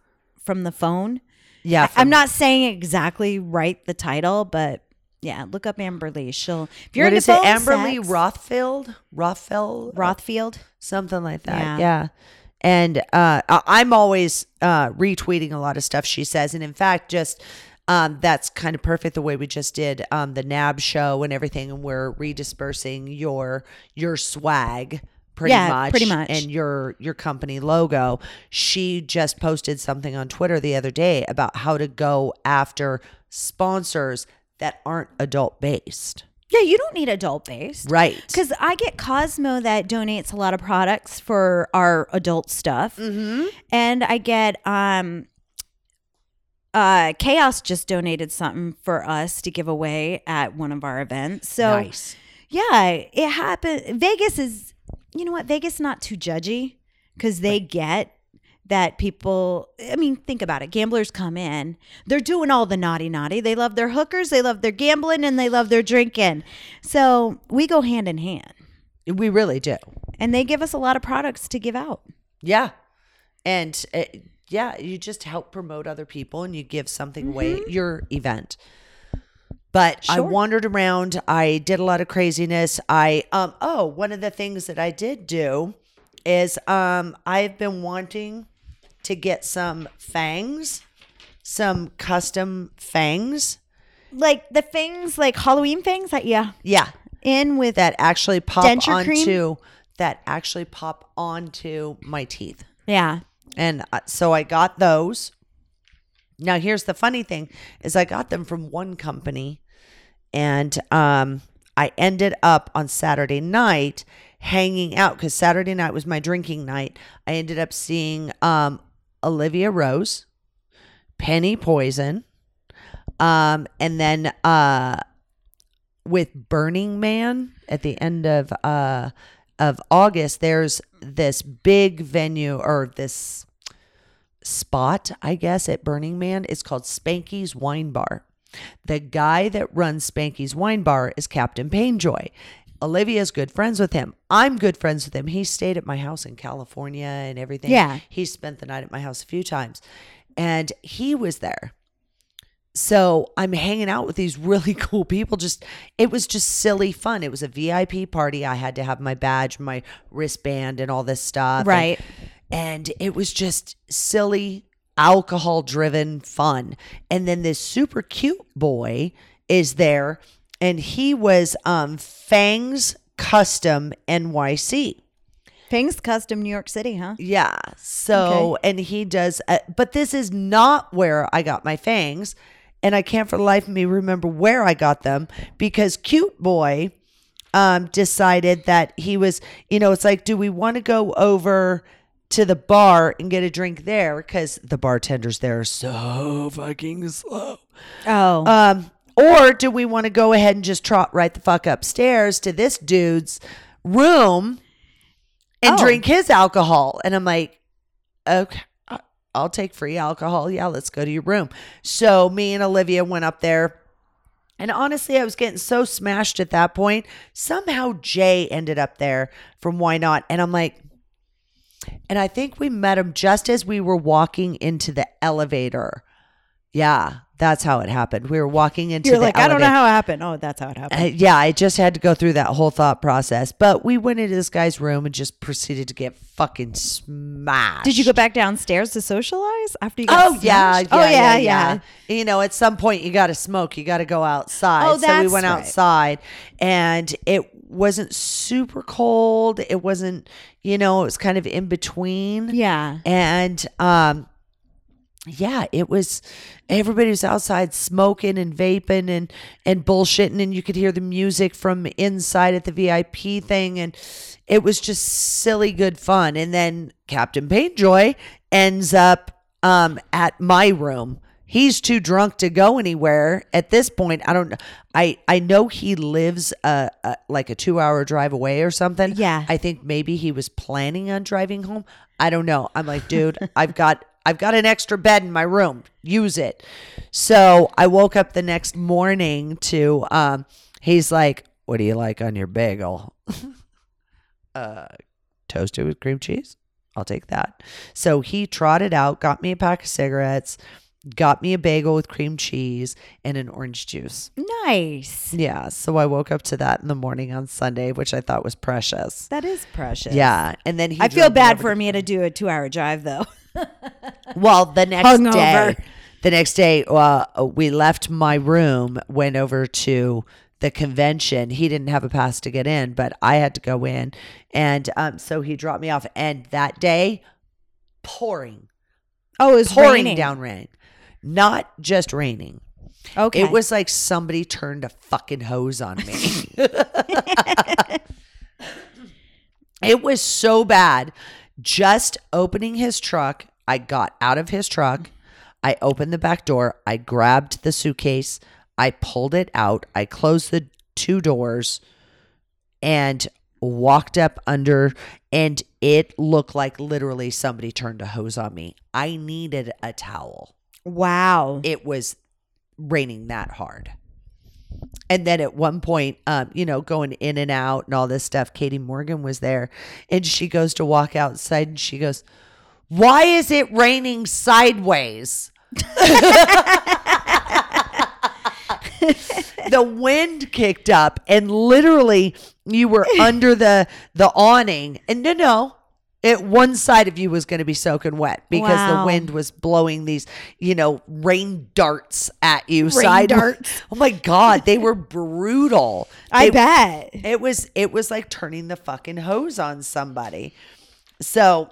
from the Phone. yeah I'm not saying exactly right the title, but yeah, look up Amber Lee. She'll if you're what into is it phone Amber Lee sex- Rothfield Rothfeld Rothfield. something like that. Yeah. Yeah. And uh, I'm always uh, retweeting a lot of stuff she says, and in fact, just um, that's kind of perfect the way we just did um, the NAB show and everything, and we're redispersing your your swag. Pretty Yeah, much, pretty much. and your your company logo. She just posted something on Twitter the other day about how to go after sponsors that aren't adult based. Yeah, you don't need adult based. Right. Because I get Cosmo that donates a lot of products for our adult stuff. Mm-hmm. And I get um uh Chaos just donated something for us to give away at one of our events. So nice. yeah, it happened. Vegas is you know what? Vegas is not too judgy because they get that people I mean, think about it. Gamblers come in, they're doing all the naughty naughty. They love their hookers, they love their gambling, and they love their drinking. So we go hand in hand. We really do. And they give us a lot of products to give out. Yeah. And uh, yeah, you just help promote other people and you give something away your event. But I wandered around. I did a lot of craziness. I um oh, one of the things that I did do is um I've been wanting to get some fangs, some custom fangs. Like the things, like Halloween things that yeah, Yeah, in with that actually pop Denture cream? onto that actually pop onto my teeth. yeah. And so I got those. Now here's the funny thing is I got them from one company and um I ended up on Saturday night hanging out cuz Saturday night was my drinking night. I ended up seeing um Olivia Rose, Penny Poison, um and then uh with Burning Man at the end of uh of August there's this big venue or this spot I guess at Burning Man it's called Spanky's Wine Bar. The guy that runs Spanky's Wine Bar is Captain Painjoy. Olivia's good friends with him. I'm good friends with him. He stayed at my house in California and everything. Yeah. He spent the night at my house a few times. And he was there. So I'm hanging out with these really cool people. Just it was just silly fun. It was a VIP party. I had to have my badge, my wristband, and all this stuff. Right. And, and it was just silly, alcohol driven fun. And then this super cute boy is there, and he was um Fangs Custom NYC. Fangs Custom New York City, huh? Yeah. So, and he does, uh, but this is not where I got my fangs. And I can't for the life of me remember where I got them because Cute Boy um, decided that he was, you know, it's like, do we want to go over to the bar and get a drink there because the bartenders there are so fucking slow. Oh. Um, or do we want to go ahead and just trot right the fuck upstairs to this dude's room and Oh. drink his alcohol? And I'm like, okay, I'll take free alcohol. Yeah, let's go to your room. So me and Olivia went up there. And honestly, I was getting so smashed at that point. Somehow Jay ended up there from YNOT. And I'm like, and I think we met him just as we were walking into the elevator. Yeah, that's how it happened. We were walking into You're like, I don't know how it happened. Oh, that's how it happened. Uh, yeah, I just had to go through that whole thought process. But we went into this guy's room and just proceeded to get fucking smashed. Did you go back downstairs to socialize after you got Oh yeah, yeah, oh yeah, yeah, yeah. You know, at some point you got to smoke. You got to go outside. Oh, that's so we went right. outside, and it wasn't super cold. It wasn't, you know, it was kind of in between. Yeah. And um yeah, it was everybody was outside smoking and vaping and and bullshitting and you could hear the music from inside at the VIP thing and it was just silly good fun. And then Captain Paintjoy ends up um at my room. He's too drunk to go anywhere at this point. I don't know. I I know he lives uh, uh like a 2-hour drive away or something. Yeah. I think maybe he was planning on driving home. I don't know. I'm like, dude, I've got I've got an extra bed in my room. Use it. So I woke up the next morning to um he's like, What do you like on your bagel? uh toasted with cream cheese. I'll take that. So he trotted out, got me a pack of cigarettes, got me a bagel with cream cheese and an orange juice. Nice. Yeah. So I woke up to that in the morning on Sunday, which I thought was precious. That is precious. Yeah. And then he I feel bad for me to do a two hour drive though. Well, the next Hungover. day, the next day, uh, we left my room, went over to the convention. He didn't have a pass to get in, but I had to go in, and um, so he dropped me off. And that day, pouring, Oh, it was pouring raining. down rain, not just raining. Okay. It was like somebody turned a fucking hose on me. it was so bad. Just opening his truck, I got out of his truck. I opened the back door. I grabbed the suitcase. I pulled it out. I closed the two doors and walked up under and it looked like literally somebody turned a hose on me. I needed a towel wow. it was raining that hard. And then at one point, um, you know, going in and out and all this stuff, Katie Morgan was there and she goes to walk outside and she goes, Why is it raining sideways? the wind kicked up and literally you were under the the awning and no no it one side of you was going to be soaking wet because Wow. the wind was blowing these you know rain darts at you Rain side darts. oh my god they were brutal I bet. it was it was like turning the fucking hose on somebody so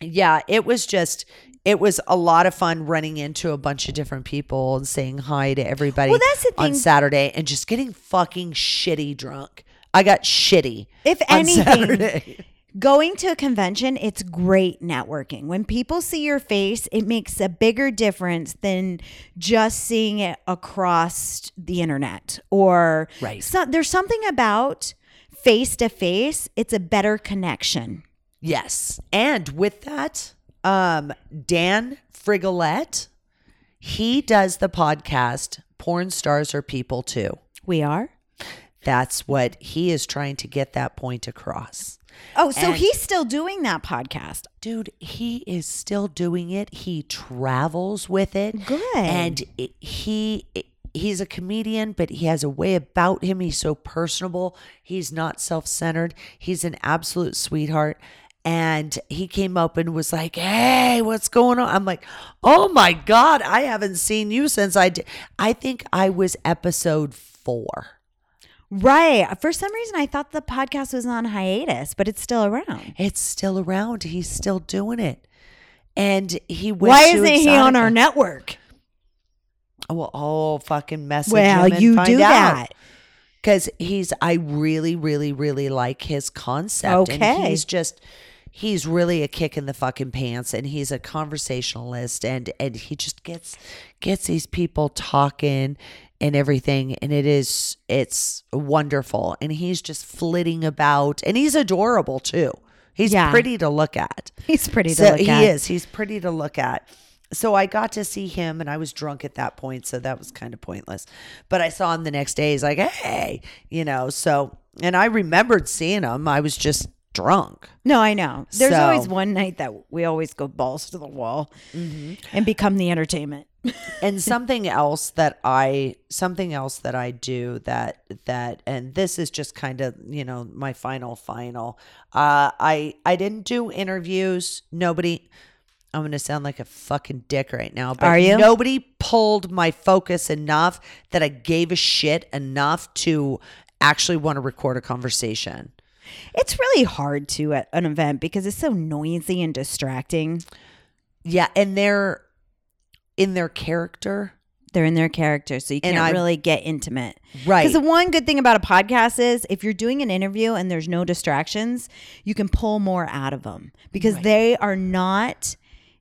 yeah it was just it was a lot of fun running into a bunch of different people and saying hi to everybody Well, that's the thing. on. Saturday and just getting fucking shitty drunk. I got shitty. If on anything, Saturday. Going to a convention, it's great networking. When people see your face, it makes a bigger difference than just seeing it across the internet or Right. So, there's something about face to face. It's a better connection. Yes. And with that, um, Dan Frigolette, he does the podcast Porn Stars Are People Too. We are. That's what he is trying to get that point across. Oh, so And- he's still doing that podcast. Dude, he is still doing it. He travels with it. Good. And it, he he's a comedian, but he has a way about him. He's so personable. He's not self-centered. He's an absolute sweetheart. And he came up and was like, "Hey, what's going on?" I'm like, "Oh my god, I haven't seen you since I did. I think I was episode 4." Right. For some reason, I thought the podcast was on hiatus, but it's still around. It's still around. He's still doing it. And he went Why isn't he on our network? Well, oh, fucking message Well, him and you find do out. that. because he's. I really, really, really like his concept. and Okay. he's just. he's really a kick in the fucking pants and he's a conversationalist and and he just gets gets these people talking and everything and it is it's wonderful and he's just flitting about and he's adorable too. He's Yeah. pretty to look at. He's pretty to So he at. is. He's pretty to look at. So I got to see him, and I was drunk at that point, so that was kind of pointless. But I saw him the next day. He's like, "Hey," you know. So, and I remembered seeing him. I was just drunk. No, I know. There's So- always one night that we always go balls to the wall and become the entertainment. and something else that I something else that I do that that and this is just kind of you know my final final uh I I didn't do interviews nobody I'm going to sound like a fucking dick right now but Are you? nobody pulled my focus enough that I gave a shit enough to actually want to record a conversation It's really hard to at an event because it's so noisy and distracting. yeah and they're in their character They're in their character, so you And can't I- really get intimate. Right. Because the one good thing about a podcast is if you're doing an interview and there's no distractions, you can pull more out of them because they are not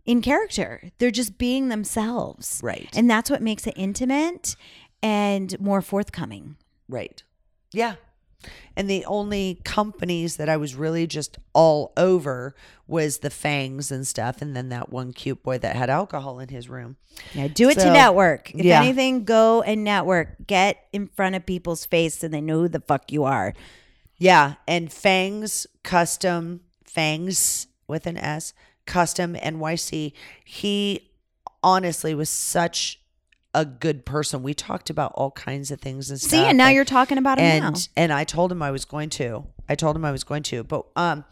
in character. They're just being themselves. Right. And that's what makes it intimate and more forthcoming. Right. Yeah. And the only companies that I was really just all over was the Fangs and stuff, and then that one cute boy that had alcohol in his room. Yeah, do it to network. If yeah. anything, go and network. Get in front of people's face so they know who the fuck you are. Yeah, and Fangs Custom Fangs with an S Custom NYC. He honestly was such a good person. We talked about all kinds of things and stuff. See, and now you're talking about him and now. and I told him I was going to. I told him I was going to. But um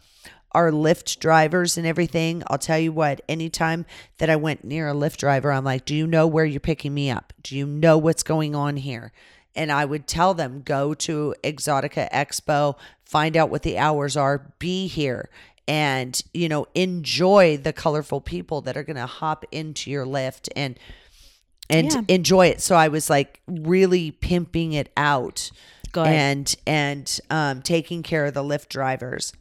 our Lyft drivers and everything, I'll tell you what, anytime that I went near a Lyft driver, I'm like, Do you know where you're picking me up? Do you know what's going on here? And I would tell them, go to Exxxotica Expo, find out what the hours are, be here and, you know, enjoy the colorful people that are gonna hop into your Lyft and and Yeah. enjoy it. So I was like really pimping it out Good. and and um, taking care of the Lyft drivers.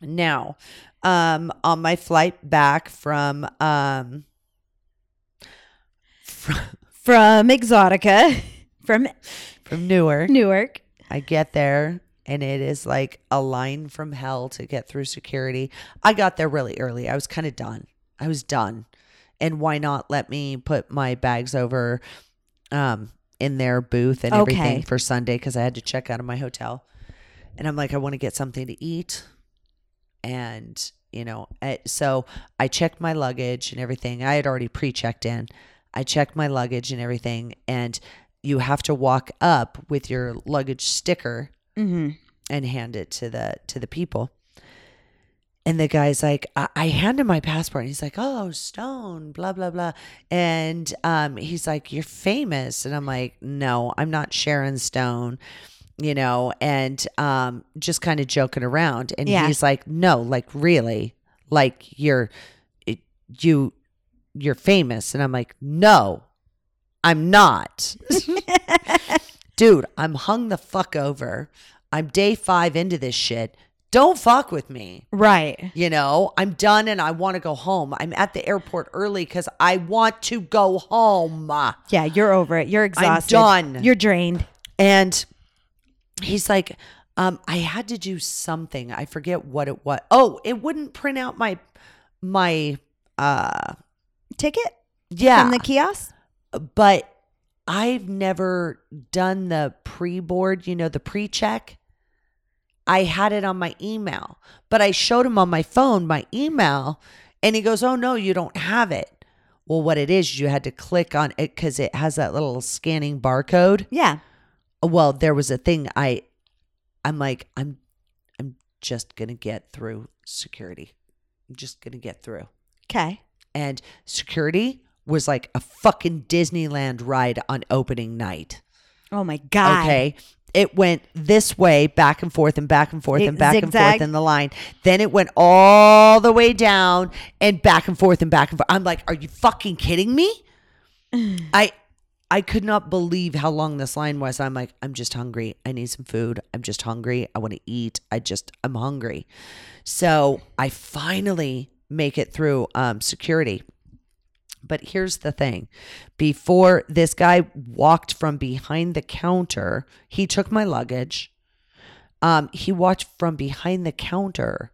Now, um, on my flight back from um, From Exxxotica, from from Newark, Newark. I get there and it is like a line from hell to get through security. I got there really early. I was kind of done. I was done. And YNOT let me put my bags over um in their booth and Okay. everything for Sunday cuz I had to check out of my hotel. And I'm like I want to get something to eat. And you know, so I checked my luggage and everything. I had already pre-checked in. I checked my luggage and everything and you have to walk up with your luggage sticker Mm-hmm. and hand it to the to the people. And the guy's like, I, I hand him my passport. And he's like, oh, Stone, blah, blah, blah. And um, he's like, you're famous. And I'm like, no, I'm not Sharon Stone, you know, and um, just kind of joking around. And Yeah. he's like, no, like really, like you're, it, you, you're famous. And I'm like, no, I'm not. Dude, I'm hung the fuck over. I'm day five into this shit. Don't fuck with me. Right. You know, I'm done and I want to go home. I'm at the airport early because I want to go home. Yeah, you're over it. You're exhausted. I'm done. You're drained. And he's like, um, I had to do something. I forget what it was. Oh, it wouldn't print out my my uh Ticket yeah from the kiosk. but I've never done the pre board, you know, the pre check. I had it on my email, but I showed him on my phone my email, and he goes, Oh, no, you don't have it. Well, what it is, you had to click on it because it has that little scanning barcode. Yeah. Well, there was a thing I, I'm like, I'm, I'm just gonna get through security. I'm just gonna get through Okay. and security was like a fucking Disneyland ride on opening night. Oh my god. Okay. It went this way, back and forth and back and forth and back and forth in the line. Then it went all the way down and back and forth and back and forth. I'm like, are you fucking kidding me? I I could not believe how long this line was. I'm like, I'm just hungry. I need some food. I'm just hungry. I want to eat. I just, I'm hungry. So I finally make it through um, security. But here's the thing before this guy walked from behind the counter, he took my luggage. Um, he walked from behind the counter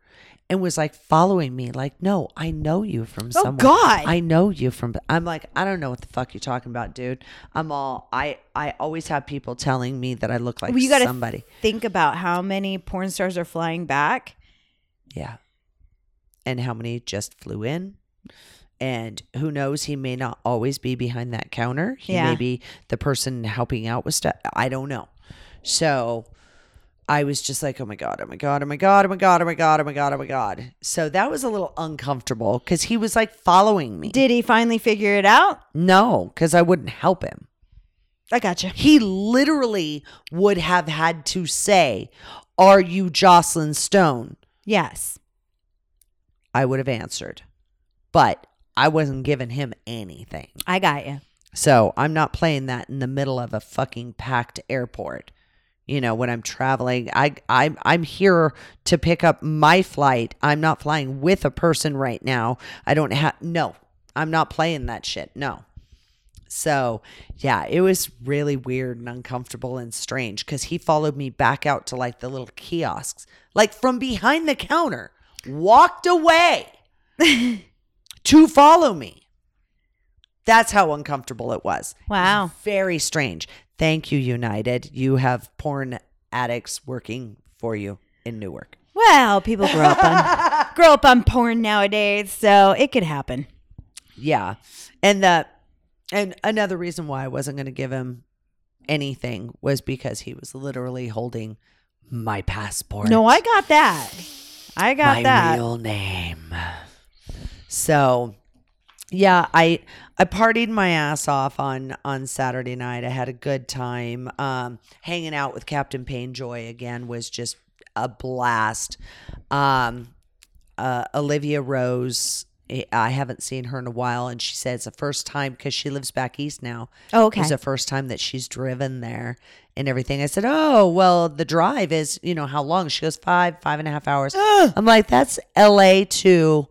and was like following me, like, no, I know you from somewhere. Oh, somewhere. God. I know you from I'm like, I don't know what the fuck you're talking about, dude. I'm all I I always have people telling me that I look like Well, you got to somebody. think about how many porn stars are flying back. Yeah. And how many just flew in? And who knows, he may not always be behind that counter. He Yeah. may be the person helping out with stuff. I don't know. So I was just like, oh my God, oh my God, oh my God, oh my God, oh my God, oh my God, oh my God. So that was a little uncomfortable because he was like following me. Did he finally figure it out? no, because I wouldn't help him. I gotcha. He literally would have had to say, Are you Joclyn Stone? Yes. I would have answered. But I wasn't giving him anything. I got you. So I'm not playing that in the middle of a fucking packed airport. You know, when I'm traveling, I I'm I'm here to pick up my flight. I'm not flying with a person right now. I don't have no. I'm not playing that shit. No. So, yeah, it was really weird and uncomfortable and strange cuz he followed me back out to like the little kiosks, like from behind the counter, walked away to follow me. That's how uncomfortable it was. Wow. Very strange. Thank you, United. You have porn addicts working for you in Newark. Well, people grow up on grow up on porn nowadays, so it could happen. Yeah. And the and another reason why I wasn't going to give him anything was because he was literally holding my passport. No, I got that. I got my that. real name. So, yeah, I I partied my ass off on on Saturday night. I had a good time. Um, hanging out with Captain Painjoy again was just a blast. Um, uh, Olivia Rose. eh, I haven't seen her in a while, and she said it's the first time because she lives back east now. Oh, okay. was the first time that she's driven there and everything. I said, "Oh, well, the drive is you know how long?" She goes, five, five and a half hours." I'm like, "That's L.A. to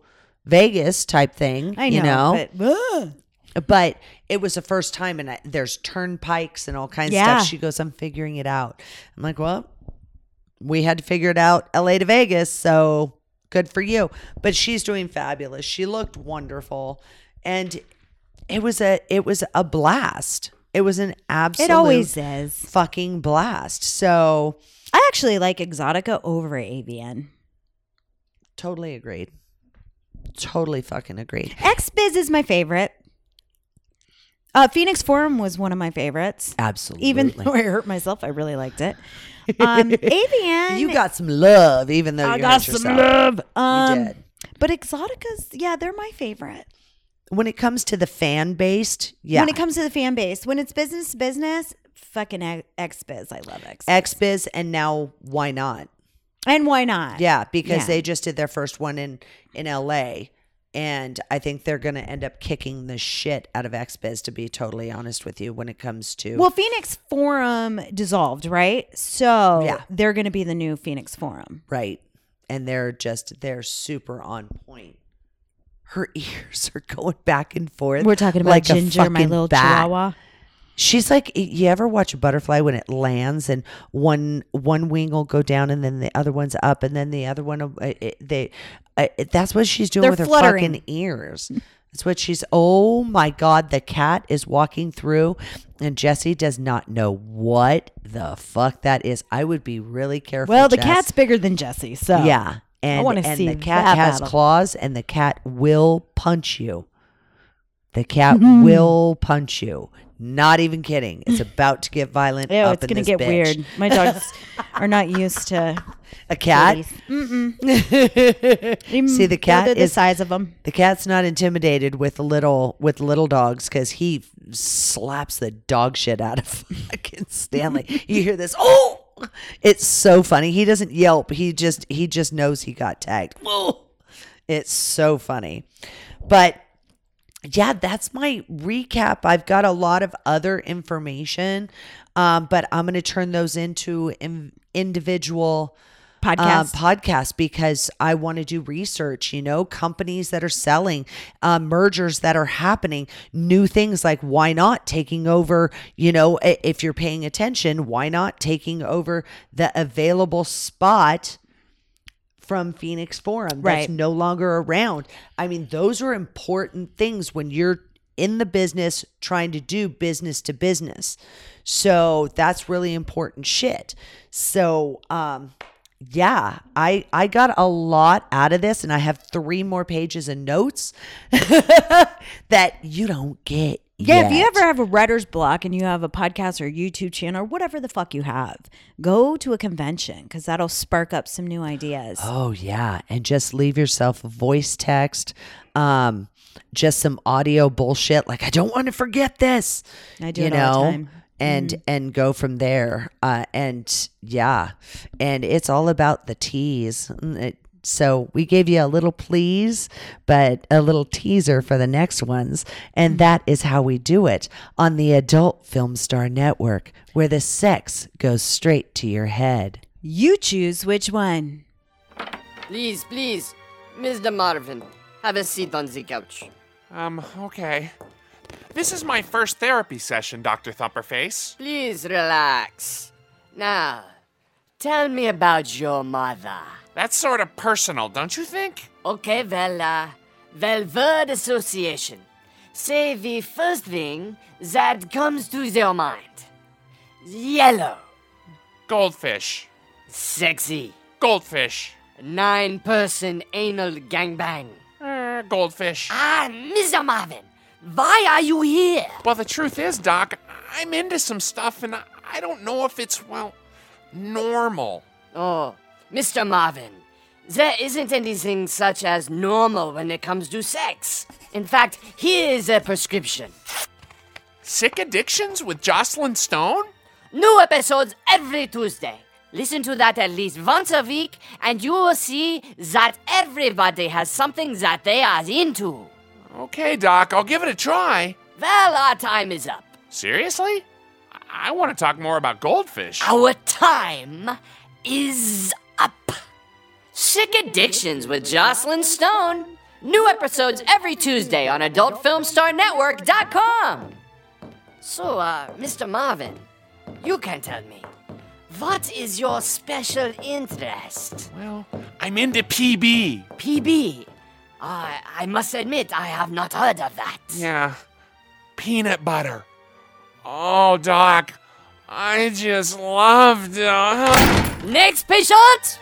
Vegas type thing." I know, you know, but but it was the first time, and I, there's turnpikes and all kinds Yeah. of stuff. She goes, "I'm figuring it out." I'm like, "Well, we had to figure it out, L.A. to Vegas, so good for you." But she's doing fabulous. She looked wonderful, and it was a it was a blast. It was an absolute it always is. fucking blast. So I actually like Exxxotica over AVN. totally agreed. Totally fucking agreed. XBiz is my favorite. Uh, Phoenix Forum was one of my favorites. Absolutely. Even though I hurt myself, I really liked it. Um, AVN, you got some love, even though I you got some yourself. love. Um, did. But Exxxotica's, yeah, they're my favorite. When it comes to the fan based, yeah. When it comes to the fan base, when it's business to business, fucking XBiz. I love X. XBiz and now YNOT? And YNOT? Yeah, because Yeah. they just did their first one in in LA and I think they're going to end up kicking the shit out of XBiz to be totally honest with you when it comes to Well, Phoenix Forum dissolved, right? So Yeah. they're going to be the new Phoenix Forum. right. And they're just they're super on point. Her ears are going back and forth. We're talking about like a Ginger, my fucking little bat. chihuahua. She's like, you ever watch a butterfly when it lands and one one wing will go down and then the other one's up and then the other one will- it, it- they uh, it, that's what she's doing They're with her fluttering. fucking ears. That's what she's. Oh my god, the cat is walking through, and Jesse does not know what the fuck that is. I would be really careful. Well, the Jess. cat's bigger than Jesse, so yeah, and wanna and see the cat has battle. claws, and the cat will punch you. The cat mm-hmm. will punch you. Not even kidding. It's about to get violent. Ew, it's gonna get bitch. weird. My dogs are not used to A cat. See, the cat They're the is size of them. The cat's not intimidated with little with little dogs because he slaps the dog shit out of fucking Stanley. you hear this? Oh, it's so funny. He doesn't yelp. He just he just knows he got tagged. Oh, it's so funny. But yeah, that's my recap. I've got a lot of other information, um, but I'm going to turn those into in, individual podcast um, podcasts because I want to do research. You know, companies that are selling, uh, mergers that are happening, new things like YNOT taking over? You know, if you're paying attention, YNOT taking over the available spot? From Phoenix Forum that's Right. no longer around. I mean, those are important things when you're in the business trying to do business to business. So that's really important shit. So, um, yeah, I I got a lot out of this and I have 3 more pages of notes that you don't get. Yeah, if you ever have a writer's block and you have a podcast or YouTube channel or whatever the fuck you have, go to a convention because that'll spark up some new ideas. Oh yeah, and just leave yourself a voice text, um, just some audio bullshit. Like I don't want to forget this. I do you it all the know, time. Mm-hmm. and and go from there. Uh, and yeah, and it's all about the tease. Mm, it- so we gave you a little please, but a little teaser for the next ones, and Mm-hmm. that is how we do it on the Adult Film Star Network, where the sex goes straight to your head. You choose which one. Please, please, Mr. Marvin, have a seat on the couch. Um, okay. This is my first therapy session, Dr. Thumperface. Please relax. Now, tell me about your mother. That's sort of personal, don't you think? Okay, well, uh, well, word association. Say the first thing that comes to your mind. Yellow, Goldfish. sexy, Goldfish. nine person anal gangbang. Uh, goldfish. Ah, Mr. Marvin, why are you here? Well, the truth is, Doc, I'm into some stuff and I- I don't know if it's, well, normal. Oh, Mr. Marvin, there isn't anything such as normal when it comes to sex. In fact, here is a prescription. Sick Addictions with Joclyn Stone? New episodes every Tuesday. Listen to that at least once a week, and you will see that everybody has something that they are into. Okay, Doc, I'll give it a try. Well, our time is up. Seriously? I, I want to talk more about goldfish. Our time is up. Sick Addictions with Joclyn Stone. New episodes every Tuesday on AdultFilmStarNetwork.com. So, uh, Mr. Marvin, you can tell me. What is your special interest? Well, I'm into PB. PB. I I must admit, I have not heard of that. Yeah. Peanut butter. Oh, Doc, I just love to. Next patient!